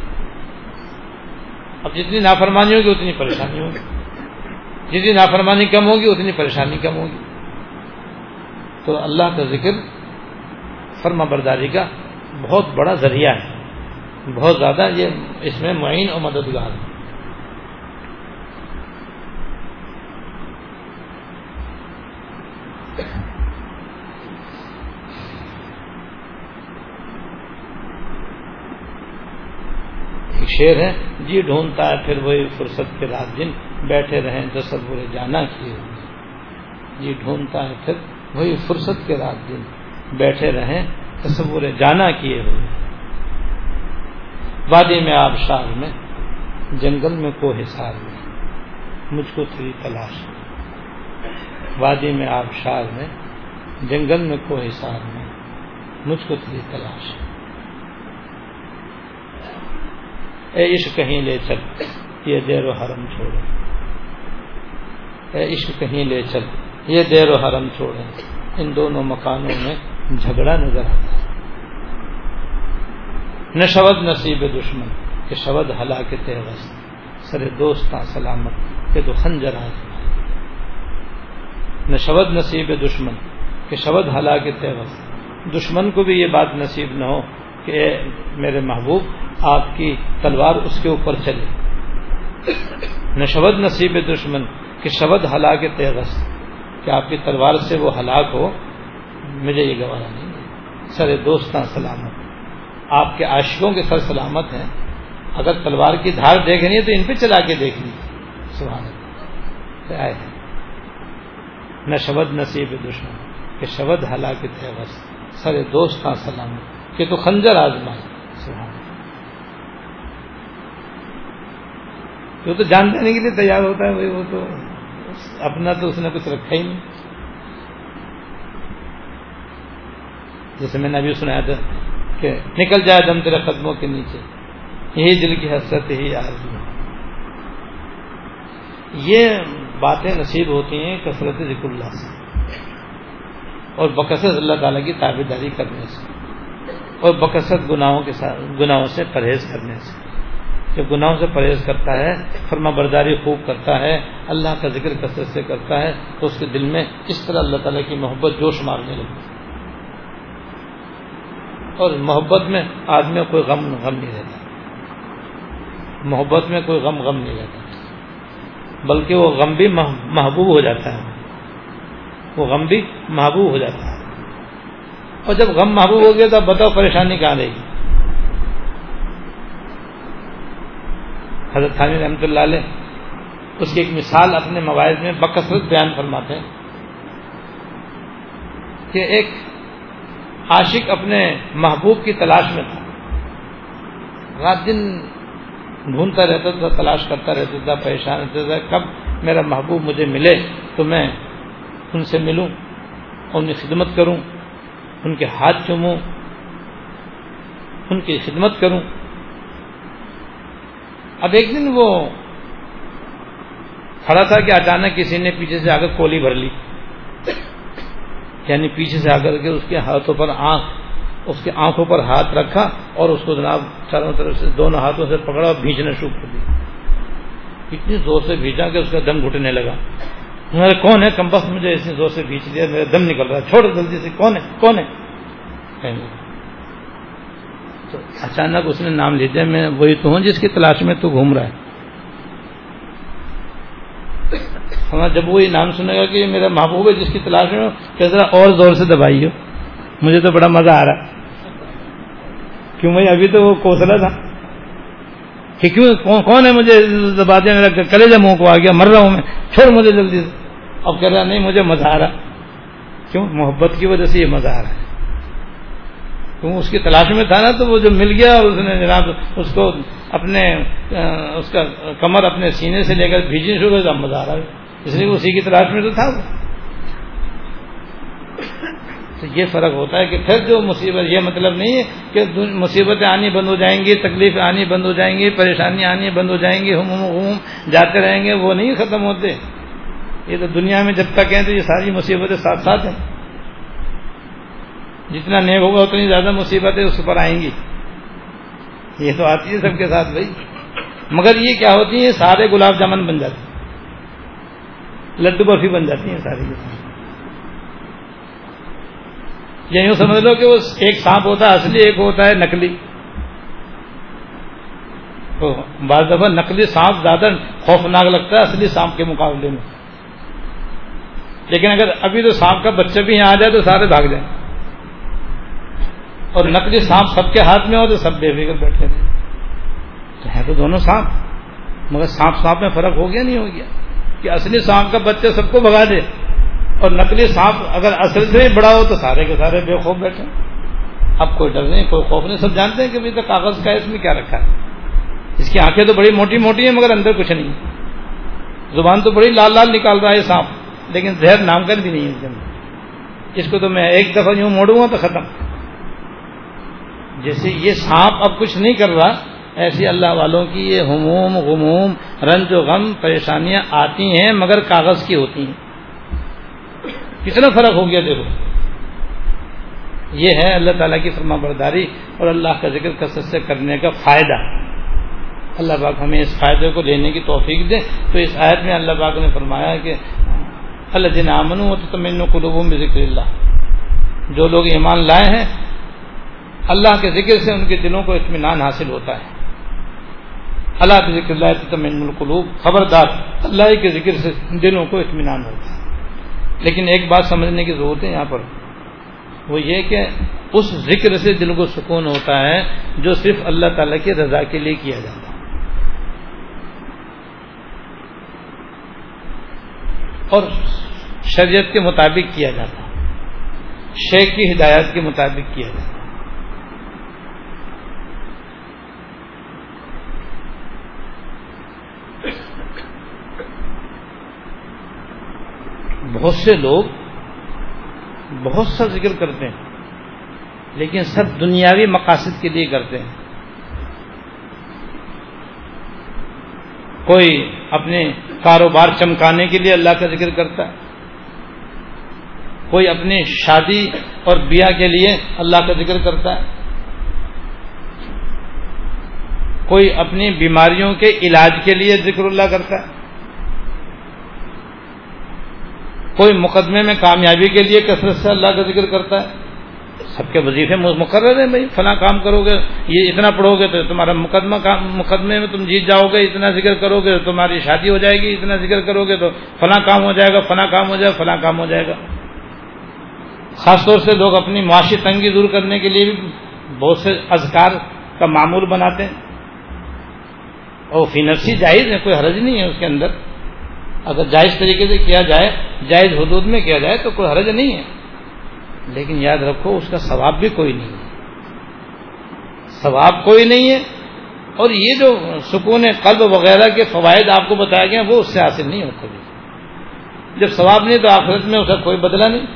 [SPEAKER 1] اب جتنی نافرمانی ہوگی اتنی پریشانی ہوگی۔ جتنی نافرمانی کم ہوگی اتنی پریشانی کم ہوگی۔ تو اللہ کا ذکر فرما برداری کا بہت بڑا ذریعہ ہے۔ بہت زیادہ یہ اس میں معین اور مددگار ہے۔ ایک شعر ہے جی ڈھونڈتا ہے، پھر وہی فرصت کے رات دن بیٹھے رہیں تصور جانا کیے؟ ہوئے جی ڈھونڈتا ہے، پھر وہی فرصت کے رات دن بیٹھے رہیں تصور جانا کیے ہوئے؟ وادی میں آبشار میں، جنگل میں کو حسار میں، مجھ کو تھی تلاش وادی میں آبشار میں، جنگل میں کو حسار میں، مجھ کو تھی تلاش اے عشق کہیں لے چل، یہ دیر و حرم چھوڑے اے عشق کہیں لے چل، یہ دیر و حرم چھوڑے ان دونوں مکانوں میں جھگڑا نظر آتا ہے۔ نہ شبد نصیب دشمن، کہ شبد ہلاکت وسط سر دوستاں سلامت، کہ تو خنجر آزما نہ شبد نصیب دشمن، کہ شبد ہلاکت وسط دشمن کو بھی یہ بات نصیب نہ ہو کہ میرے محبوب، آپ کی تلوار اس کے اوپر چلے۔ نہ شبد نصیب دشمن کہ شبد ہلاکت وسط کہ آپ کی تلوار سے وہ ہلاک ہو، مجھے یہ گوارا نہیں ہے۔ سر دوستاں، سلامت۔ آپ کے عاشقوں کے سر سلامت ہیں۔ اگر تلوار کی دھار دیکھنی ہے تو ان پہ چلا کے دیکھ لیجیے آئے نہ شبد نصیب دشمن کہ شبد ہلاکت ہے بس سر دوستاں، سلامت۔ کہ تو خنجر آزمائے سبحان تو جان دینے کے لیے تیار ہوتا ہے بھائی، وہ تو اپنا تو اس نے کچھ رکھا ہی نہیں۔ جیسے میں نے ابھی سنایا تھا کہ نکل جائے دم تیرے قدموں کے نیچے۔ یہی دل کی حسرت، یہی آرزو۔ یہ باتیں نصیب ہوتی ہیں کثرت ذکر اللہ سے اور بکثرت اللہ تعالیٰ کی تابے داری کرنے سے۔ اور بکثرت گناہوں کے ساتھ گناہوں سے پرہیز کرنے سے۔ جب گناہوں سے پرہیز کرتا ہے، فرما برداری خوب کرتا ہے، اللہ کا ذکر کثرت سے کرتا ہے، تو اس کے دل میں اس طرح اللہ تعالیٰ کی محبت جوش مارنے لگتی ہے۔ اور محبت میں آدمی کوئی غم غم نہیں رہتا۔ محبت میں کوئی غم غم نہیں رہتا۔ بلکہ وہ غم بھی محبوب ہو جاتا ہے۔ وہ غم بھی محبوب ہو جاتا ہے۔ اور جب غم محبوب ہو گیا تو بتاؤ پریشانی کہاں رہے گی؟ حضرت خانی رحمۃ اللہ علیہ اس کی ایک مثال اپنے مواعظ میں بکثرت بیان فرماتے ہیں کہ ایک عاشق اپنے محبوب کی تلاش میں تھا۔ رات دن ڈھونڈتا رہتا تھا، تلاش کرتا رہتا تھا، پریشان رہتا تھا، کب میرا محبوب مجھے ملے تو میں ان سے ملوں، ان کی خدمت کروں۔ ان کے ہاتھ چوموں، ان کی خدمت کروں۔ اب ایک دن وہ کھڑا تھا کہ اچانک کسی نے پیچھے سے آ کر کولی بھر لی۔ یعنی پیچھے سے آ کر کے اس کے ہاتھوں پر آنکھ، اس کے آنکھوں پر ہاتھ رکھا اور اس کو جناب چاروں طرف سے دونوں ہاتھوں سے پکڑا اور بھیجنا شروع کر دیا۔ اتنی زور سے بھیجا کہ اس کا دم گھٹنے لگا۔ میرے کون ہے؟ کم بخت مجھے اتنی زور سے بھیج دیا میرا دم نکل رہا ہے۔ چھوڑ جلدی سے، کون ہے؟ کون ہے؟ تو اچانک اس نے نام لے دیا، میں وہی تو ہوں جس کی تلاش میں تو گھوم رہا ہے۔ ہمارا جب وہی نام سنے گا کہ میرا محبوب ہے جس کی تلاش میں، کہ ذرا اور زور سے دبائی ہو مجھے تو بڑا مزہ آ رہا کیوں بھائی؟ ابھی تو وہ کوسلا تھا۔ کہ کیوں کون ہے مجھے دبا دیا میرا کلیجا منہ کو آ گیا، مر رہا ہوں میں، چھوڑ مجھے جلدی سے۔ اب کہہ رہا نہیں، مجھے مزہ آ رہا۔ کیوں؟ محبت کی وجہ سے یہ مزہ آ رہا ہے۔ کیوں؟ اس کی تلاش میں تھا نا، تو وہ جو مل گیا اور اس نے جناب اس کو اپنے اس کا کمر اپنے سینے سے لے کر بھیجنے شروع کر مزہ آ رہا ہے۔ اس لیے اسی کی تلاش میں تو تھا وہ۔ تو یہ فرق ہوتا ہے کہ پھر جو مصیبت یہ مطلب نہیں ہے کہ مصیبتیں آنی بند ہو جائیں گی، تکلیفیں آنی بند ہو جائیں گی پریشانیاں آنی بند ہو جائیں گی، ہم ہم جاتے رہیں گے، وہ نہیں ختم ہوتے۔ یہ تو دنیا میں جب تک ہیں تو یہ ساری مصیبتیں ساتھ ساتھ ہیں۔ جتنا نیک ہوگا اتنی زیادہ مصیبتیں اس پر آئیں گی۔ یہ تو آتی ہے سب کے ساتھ بھائی۔ مگر یہ کیا ہوتی ہے سارے گلاب جامن بن جاتے ہیں۔ لڈو برفی بن جاتی ہیں ساری۔ یا یوں سمجھ لو کہ وہ ایک سانپ ہوتا ہے، اصلی ایک ہوتا ہے نکلی تو بعض دفعہ نقلی سانپ زیادہ خوفناک لگتا ہے اصلی سانپ کے مقابلے میں۔ لیکن اگر ابھی تو سانپ کا بچہ بھی یہاں آ جائے تو سارے بھاگ جائیں۔ اور نقلی سانپ سب کے ہاتھ میں ہو تو سب بے فکر بیٹھے تھے تو ہے تو دونوں سانپ، مگر سانپ سانپ میں فرق ہو گیا نہیں، ہو گیا کہ اصلی سانپ کا بچہ سب کو بھگا دے۔ اور نقلی سانپ اگر اصل سے بڑا ہو تو سارے کے سارے بے خوف بیٹھے اب کوئی ڈر نہیں، کوئی خوف نہیں، سب جانتے ہیں کہ ابھی تو کاغذ کا اس میں کیا رکھا ہے۔ اس کی آنکھیں تو بڑی موٹی موٹی ہیں، مگر اندر کچھ نہیں۔ زبان تو بڑی لال لال نکال رہا ہے سانپ، لیکن زہر نام کر بھی نہیں ہے اس کو تو میں ایک دفعہ یوں موڑوں گا تو ختم۔ جیسے یہ سانپ اب کچھ نہیں کر رہا، ایسی اللہ والوں کی یہ ہموم، غموم، رنج و غم، پریشانیاں آتی ہیں، مگر کاغذ کی ہوتی ہیں۔ کتنا فرق ہو گیا دیکھو۔ یہ ہے اللہ تعالیٰ کی فرما برداری اور اللہ کا ذکر کثرت سے کرنے کا فائدہ۔ اللہ پاک ہمیں اس فائدے کو لینے کی توفیق دے۔ تو اس آیت میں اللہ پاک نے فرمایا کہ اللہ جن امن ہو تو تمن قلوب ذکر اللہ۔ جو لوگ ایمان لائے ہیں، اللہ کے ذکر سے ان کے دلوں کو اطمینان حاصل ہوتا ہے۔ اللہ کے ذکر اللہ تمن القلوب۔ خبردار، اللہ کے ذکر سے دلوں کو اطمینان ہوتا ہے۔ لیکن ایک بات سمجھنے کی ضرورت ہے یہاں پر۔ وہ یہ کہ اس ذکر سے دل کو سکون ہوتا ہے جو صرف اللہ تعالی کی رضا کے لیے کیا جاتا ہے۔ اور شریعت کے مطابق کیا جاتا شیخ کی ہدایات کے مطابق کیا جاتا بہت سے لوگ بہت سا ذکر کرتے ہیں، لیکن سب دنیاوی مقاصد کے لیے کرتے ہیں۔ کوئی اپنے کاروبار چمکانے کے لیے اللہ کا ذکر کرتا ہے، کوئی اپنی شادی اور بیاہ کے لیے اللہ کا ذکر کرتا ہے۔ کوئی اپنی بیماریوں کے علاج کے لیے ذکر اللہ کرتا ہے۔ کوئی مقدمے میں کامیابی کے لیے کثرت سے اللہ کا ذکر کرتا ہے؟ سب کے وظیفے مقرر ہیں بھائی، فلاں کام کرو گے، یہ اتنا پڑھو گے تو تمہارا مقدمہ مقدمے میں تم جیت جاؤ گے، اتنا ذکر کرو گے تو تمہاری شادی ہو جائے گی، اتنا ذکر کرو گے تو فلاں کام ہو جائے گا، فلاں کام ہو جائے گا، فلاں کام ہو جائے گا۔ خاص طور سے لوگ اپنی معاشی تنگی دور کرنے کے لیے بھی بہت سے اذکار کا معمول بناتے ہیں۔ اور فینرسی جائز ہے کوئی حرج نہیں ہے اس کے اندر۔ اگر جائز طریقے سے کیا جائے، جائز حدود میں کیا جائے تو کوئی حرج نہیں ہے۔ لیکن یاد رکھو، اس کا ثواب بھی کوئی نہیں ہے۔ ثواب کوئی نہیں ہے۔ اور یہ جو سکون قلب وغیرہ کے فوائد آپ کو بتایا گئے وہ اس سے حاصل نہیں ہوتے جب ثواب نہیں تو آخرت میں اس کا کوئی بدلہ نہیں۔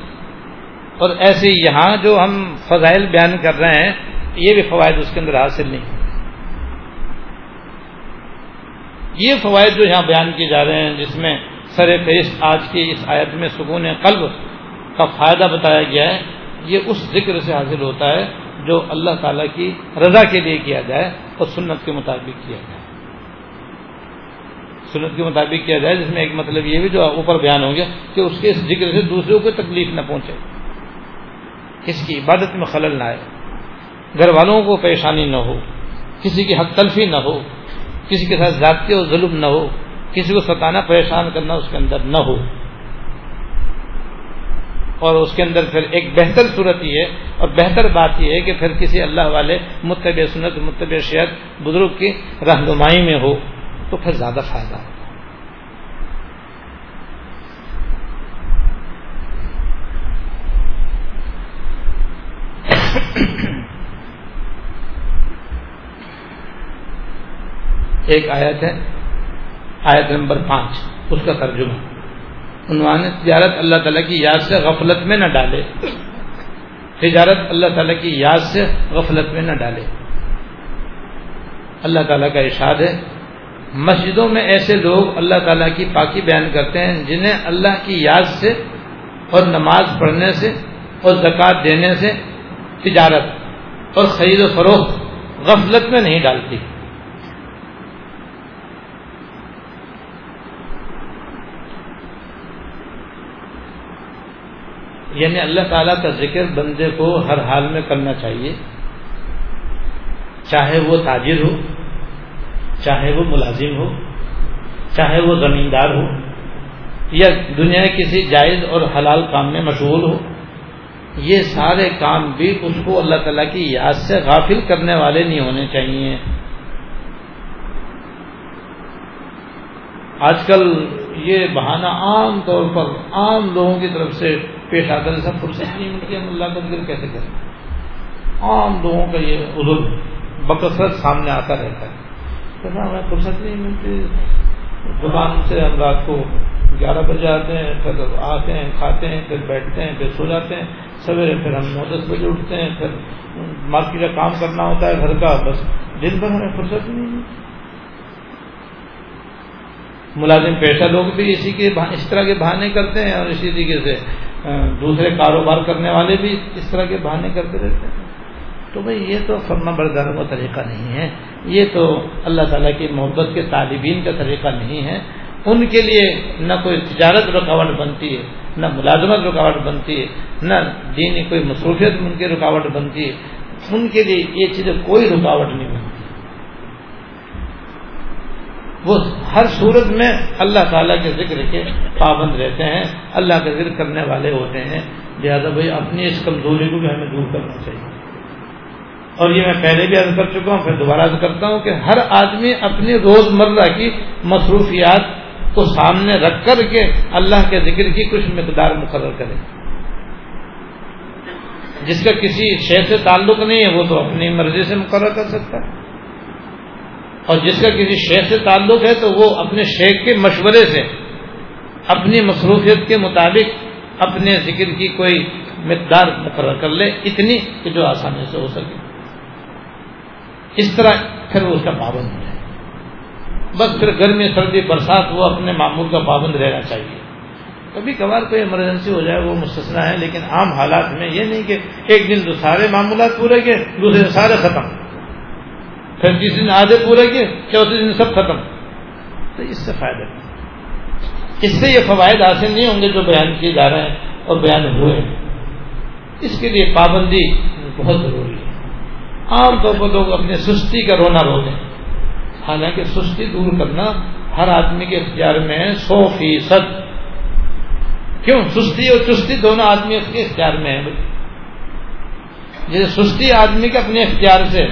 [SPEAKER 1] اور ایسے یہاں جو ہم فضائل بیان کر رہے ہیں، یہ بھی فوائد اس کے اندر حاصل نہیں۔ یہ فوائد جو یہاں بیان کیے جا رہے ہیں، جس میں سر فہرست آج کی اس آیت میں سکون قلب کا فائدہ بتایا گیا ہے، یہ اس ذکر سے حاصل ہوتا ہے جو اللہ تعالی کی رضا کے لیے کیا جائے اور سنت کے مطابق کیا جائے۔ سنت کے مطابق کیا جائے، جس میں ایک مطلب یہ بھی جو اوپر بیان ہو گیا کہ اس کے اس ذکر سے دوسروں کو تکلیف نہ پہنچے۔ کسی کی عبادت میں خلل نہ آئے۔ گھر والوں کو پریشانی نہ ہو، کسی کی حق تلفی نہ ہو کسی کے ساتھ ذاتی اور ظلم نہ ہو، کسی کو ستانا، پریشان کرنا اس کے اندر نہ ہو۔ اور اس کے اندر پھر ایک بہتر صورت یہ ہے، اور بہتر بات یہ ہے کہ پھر کسی اللہ والے متبع سنت، متبع شہد بزرگ کی رہنمائی میں ہو، تو پھر زیادہ فائدہ ہو ایک آیت ہے، آیت نمبر پانچ، اس کا ترجمہ۔ عنوان تجارت اللہ تعالیٰ کی یاد سے غفلت میں نہ ڈالے۔ تجارت اللہ تعالیٰ کی یاد سے غفلت میں نہ ڈالے۔ اللہ تعالیٰ کا ارشاد ہے، مسجدوں میں ایسے لوگ اللہ تعالیٰ کی پاکی بیان کرتے ہیں جنہیں اللہ کی یاد سے اور نماز پڑھنے سے اور زکوٰۃ دینے سے تجارت اور خرید و فروخت غفلت میں نہیں ڈالتی۔ یعنی اللہ تعالیٰ کا ذکر بندے کو ہر حال میں کرنا چاہیے چاہے وہ تاجر ہو، چاہے وہ ملازم ہو، چاہے وہ زمیندار ہو، یا دنیا کسی جائز اور حلال کام میں مشغول ہو، یہ سارے کام بھی اس کو اللہ تعالیٰ کی یاد سے غافل کرنے والے نہیں ہونے چاہیے۔ آج کل یہ بہانہ عام طور پر عام لوگوں کی طرف سے پیش آتا ہے، سب فرصت نہیں ملتی ہم اللہ کا ذکر کیسے کریں؟ عام لوگوں کا یہ عذر بکثرت سامنے آتا رہتا ہے۔ ہمیں فرصت نہیں ملتی۔ دکان سے ہم رات کو گیارہ بجے آتے ہیں، پھر آتے ہیں، کھاتے ہیں، پھر بیٹھتے ہیں، پھر سو جاتے ہیں۔ سویرے پھر ہم نو دس بجے اٹھتے ہیں، پھر مارکیٹ کا کام کرنا ہوتا ہے گھر کا، بس۔ دن بھر ہمیں فرصت نہیں ملتی۔ ملازم پیشہ لوگ بھی اسی کے اس طرح کے بہانے کرتے ہیں اور اسی طریقے سے دوسرے کاروبار کرنے والے بھی اس طرح کے بہانے کرتے رہتے ہیں۔ تو بھائی یہ تو فرما برداروں کا طریقہ نہیں ہے۔ یہ تو اللہ تعالیٰ کی محبت کے طالبین کا طریقہ نہیں ہے۔ ان کے لیے نہ کوئی تجارت رکاوٹ بنتی ہے، نہ ملازمت رکاوٹ بنتی ہے، نہ دینی کوئی مصروفیت ان کی رکاوٹ بنتی ہے۔ ان کے لیے یہ چیزیں کوئی رکاوٹ نہیں بنتی۔ وہ ہر صورت میں اللہ تعالیٰ کے ذکر کے پابند رہتے ہیں، اللہ کا ذکر کرنے والے ہوتے ہیں۔ لہٰذا بھائی، اپنی اس کمزوری کو بھی ہمیں دور کرنا چاہیے۔ اور یہ میں پہلے بھی عرض کر چکا ہوں، پھر دوبارہ عرض کرتا ہوں کہ ہر آدمی اپنی روز مرہ کی مصروفیات کو سامنے رکھ کر کے اللہ کے ذکر کی کچھ مقدار مقرر کرے۔ جس کا کسی شے سے تعلق نہیں ہے، وہ تو اپنی مرضی سے مقرر کر سکتا ہے۔ اور جس کا کسی شے سے تعلق ہے تو وہ اپنے شیخ کے مشورے سے، اپنی مصروفیت کے مطابق اپنے ذکر کی کوئی مقدار مقرر کر لے، اتنی کہ جو آسانی سے ہو سکے۔ اس طرح پھر وہ اس کا پابند ہو جائے بس پھر گرمی، سردی، برسات، وہ اپنے معمول کا پابند رہنا چاہیے۔ کبھی کبھار کوئی ایمرجنسی ہو جائے، وہ مستثنا ہے، لیکن عام حالات میں یہ نہیں کہ ایک دن تو سارے معمولات پورے کیے دوسرے سارے ختم۔ پھر تیس دن آدھے پورے کیے، چوتھے دن سب ختم۔ تو اس سے فائدہ اس سے یہ فوائد حاصل نہیں ہوں گے جو بیان کیے جا رہے ہیں اور بیان ہوئے اس کے لیے پابندی بہت ضروری ہے۔ عام طور پر لوگ اپنے سستی کا رونا رو دیں حالانکہ سستی دور کرنا ہر آدمی کے اختیار میں ہے، سو فیصد۔ کیوں؟ سستی اور چستی دونوں آدمی اس کے اختیار میں ہے جیسے سستی آدمی کے اپنے اختیار سے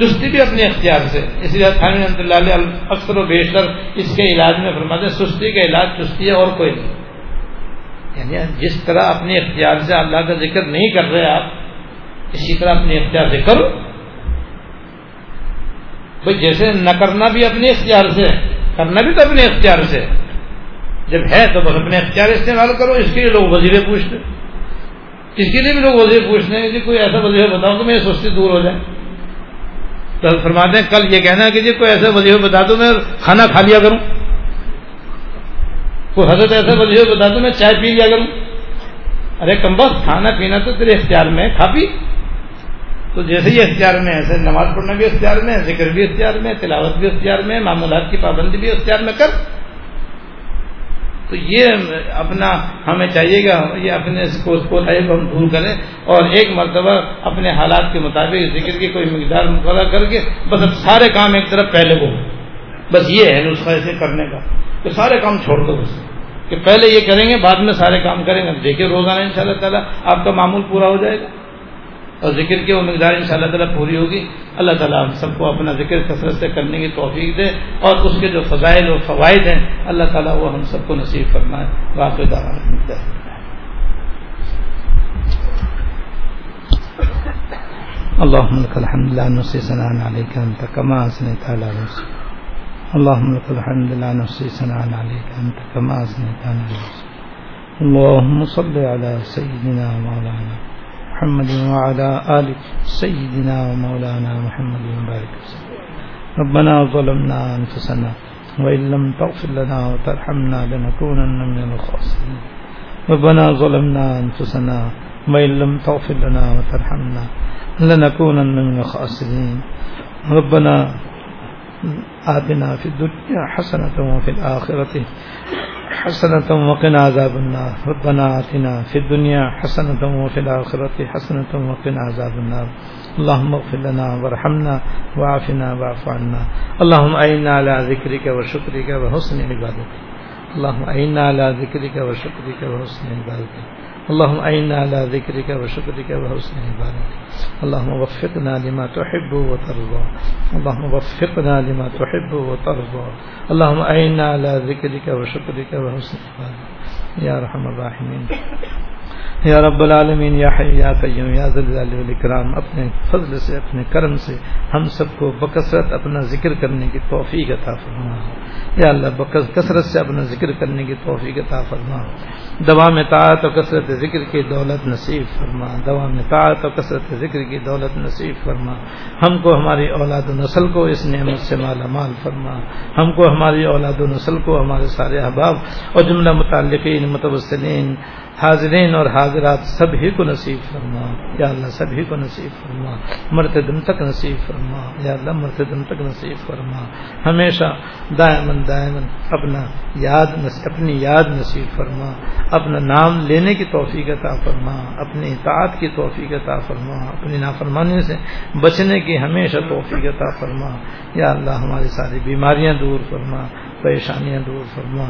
[SPEAKER 1] چستی بھی اپنے اختیار سے۔ اس لیے رحمۃ اللہ علیہ اکثر و بیشتر اس کے علاج میں فرماتے ہیں، سستی کا علاج، چستی ہے اور کوئی نہیں۔ یعنی جس طرح اپنے اختیار سے اللہ کا ذکر نہیں کر رہے آپ، اسی طرح اپنے اختیار سے کرو۔ بھائی جیسے نہ کرنا بھی اپنے اختیار سے، کرنا بھی تو اپنے اختیار سے۔ جب ہے تو بس اپنے اختیار استعمال کرو، اس کے لیے لوگ وزیرے پوچھتے اس کے لیے بھی لوگ وزیر پوچھتے ہیں، کہ کوئی ایسا وزیر بتاؤ کہ میری سستی دور ہو جائے۔ تو فرماتے ہیں، کل یہ کہنا کہ جی کوئی ایسے وظیفے بتا دو میں کھانا کھا لیا کروں۔ کوئی حضرت ایسے وزیر بتا دو میں چائے پی لیا کروں۔ ارے کم بس کھانا پینا تو تیرے اختیار میں کھا پی۔ تو جیسے ہی اختیار میں ایسے نماز پڑھنا بھی اختیار میں ذکر بھی اختیار میں تلاوت بھی اختیار میں معمولات کی پابندی بھی اختیار میں کر۔ تو یہ اپنا ہمیں چاہیے گا، یہ اپنے کو ہم دور کریں اور ایک مرتبہ اپنے حالات کے مطابق ذکر کی کوئی مقدار مقرر کر کے بس اب سارے کام ایک طرف پہلے وہ بس یہ ہے نسخہ ایسے کرنے کا۔ کہ سارے کام چھوڑ دو بس۔ کہ پہلے یہ کریں گے، بعد میں سارے کام کریں گے۔ دیکھیں روزانہ ان شاء اللہ تعالیٰ آپ کا معمول پورا ہو جائے گا۔ اور ذکر کی وہ مقدار ان شاء اللہ تعالیٰ پوری ہوگی۔ اللہ تعالیٰ ہم سب کو اپنا ذکر کثرت سے کرنے کی توفیق دے اور اس کے جو فضائل اور فوائد ہیں، اللہ تعالیٰ وہ ہم سب کو نصیب کرنا ہے واقع ملتا ہے۔ اللهم لك الحمد لا نحصي ثناء عليك انت كما اثنيت على نفسك اللهم لك الحمد لا نحصي ثناء عليك انت كما اثنيت على نفسك اللهم صل على سيدنا مولانا محمد وعلى آل سيدنا ومولانا محمد وبارك ربنا ظلمنا أنفسنا وإن لم تغفر لنا وترحمنا لنكونن من الخاسرين. ربنا ظلمنا أنفسنا وإن لم تغفر لنا وترحمنا لنكونن من الخاسرين. ربنا آتنا في الدنيا حسنة وفي الآخرة حسنة وقنا عذاب النار. ربنا آتنا في الدنيا حسنة وفي الآخرة حسنة وقنا عذاب النار. اللهم اغفر لنا وارحمنا وعافنا واعف عنا. اللهم أعنا على ذكرك وشكرك وحسن عبادتك. اللهم أعنا على ذكرك وشكرك وحسن عبادتك. اللهم أعنا على ذكرك وشكرك وحسن عبادتك اللهم وفقنا لما تحب وترضى اللهم وفقنا لما تحب وترضى اللهم أعنا على ذكرك وشكرك وحسن عبادتك يا رحم الراحمين یا رب العالمین، یا حی، یا قیوم، یا ذل جلال والاکرام، اپنے فضل سے، اپنے کرم سے ہم سب کو بکثرت اپنا ذکر کرنے کی توفیق عطا فرما۔ یا اللہ کثرت سے اپنا ذکر کرنے کی توفیق عطا فرما۔ دوا میں طاعت و کثرت ذکر کی دولت نصیب فرما۔ دوا میں طاعت و کثرت ذکر کی دولت نصیب فرما۔ ہم کو ہماری اولاد و نسل کو اس نعمت سے مالا مال فرما۔ ہم کو ہماری اولاد و نسل کو ہمارے سارے احباب اور جملہ متعلقین، متوسلین حاضرین اور حاضرات سبھی کو نصیب فرما۔ یا اللہ سبھی کو نصیب فرما۔ مرتے دم تک نصیب فرما۔ یا اللہ مرتے دم تک نصیب فرما۔ ہمیشہ دائمن دائمن اپنا یاد اپنی یاد نصیب فرما۔ اپنا نام لینے کی توفیق عطا فرما۔ اپنی اطاعت کی توفیق عطا فرما۔ اپنی نافرمانی سے بچنے کی ہمیشہ توفیق عطا فرما۔ یا اللہ ہماری ساری بیماریاں دور فرما۔ پریشانیاں دور فرما۔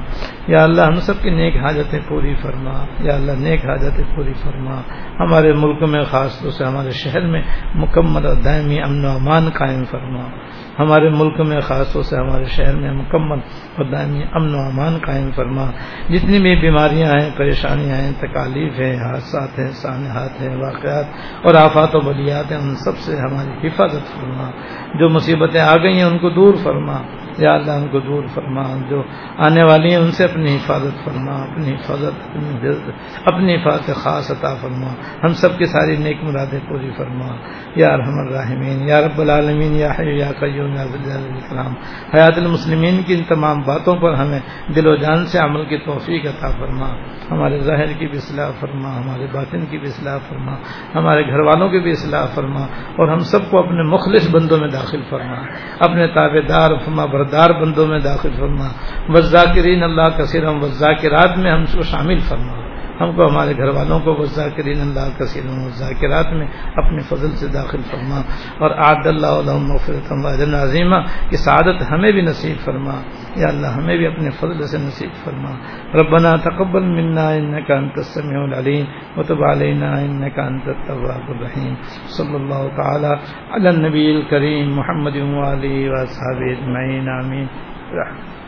[SPEAKER 1] یا اللہ ہم سب کی نیک حاجتیں پوری فرما۔ یا اللہ نیک حاجتیں پوری فرما۔ ہمارے ملک میں خاص طور سے ہمارے شہر میں مکمل اور دائمی امن و امان قائم فرما۔ ہمارے ملک میں خاص طور سے ہمارے شہر میں مکمل اور دائمی امن و امان قائم فرما۔ جتنی بھی بیماریاں ہیں، پریشانیاں ہیں، تکالیف ہیں، حادثات ہیں، سانحات ہیں، واقعات اور آفات و بلیات ہیں، ان سب سے ہماری حفاظت فرما۔ جو مصیبتیں آ گئی ہیں، ان کو دور فرما۔ یا اللہ، ان کو دور فرما۔ جو آنے والی ہیں، ان سے اپنی حفاظت فرما۔ اپنی حفاظت، اپنی اپنی حفاظت خاص عطا فرما۔ ہم سب کی ساری نیک مرادیں پوری فرما۔ یا رحم الرحمین یا رب العالمین، یا حی، یا قیوم۔ یا حیات المسلمین کی ان تمام باتوں پر ہمیں دل و جان سے عمل کی توفیق عطا فرما۔ ہمارے ظاہر کی بھی اصلاح فرما، ہمارے باطن کی بھی اصلاح فرما، ہمارے گھر والوں کی بھی اصلاح فرما، اور ہم سب کو اپنے مخلص بندوں میں داخل فرما۔ اپنے تابے دار فرما بردار بندوں میں داخل فرما۔ وزاکرین اللہ کثیرم وزاکرات میں ہم کو شامل فرما۔ ہم کو ہمارے گھر والوں کو وزاکرین اللہ کثیر ذاکرات میں اپنے فضل سے داخل فرما اور عاد اللہ علیہ عظیمہ کی سعادت ہمیں بھی نصیب فرما۔ یا اللہ، ہمیں بھی اپنے فضل سے نصیب فرما۔ ربنا تقبل منا انك انت السميع العليم وتب علينا انك انت التواب الرحيم صلى الله تعالى على النبي الكريم محمد وعلى اله وصحبه اجمعين امين رحمة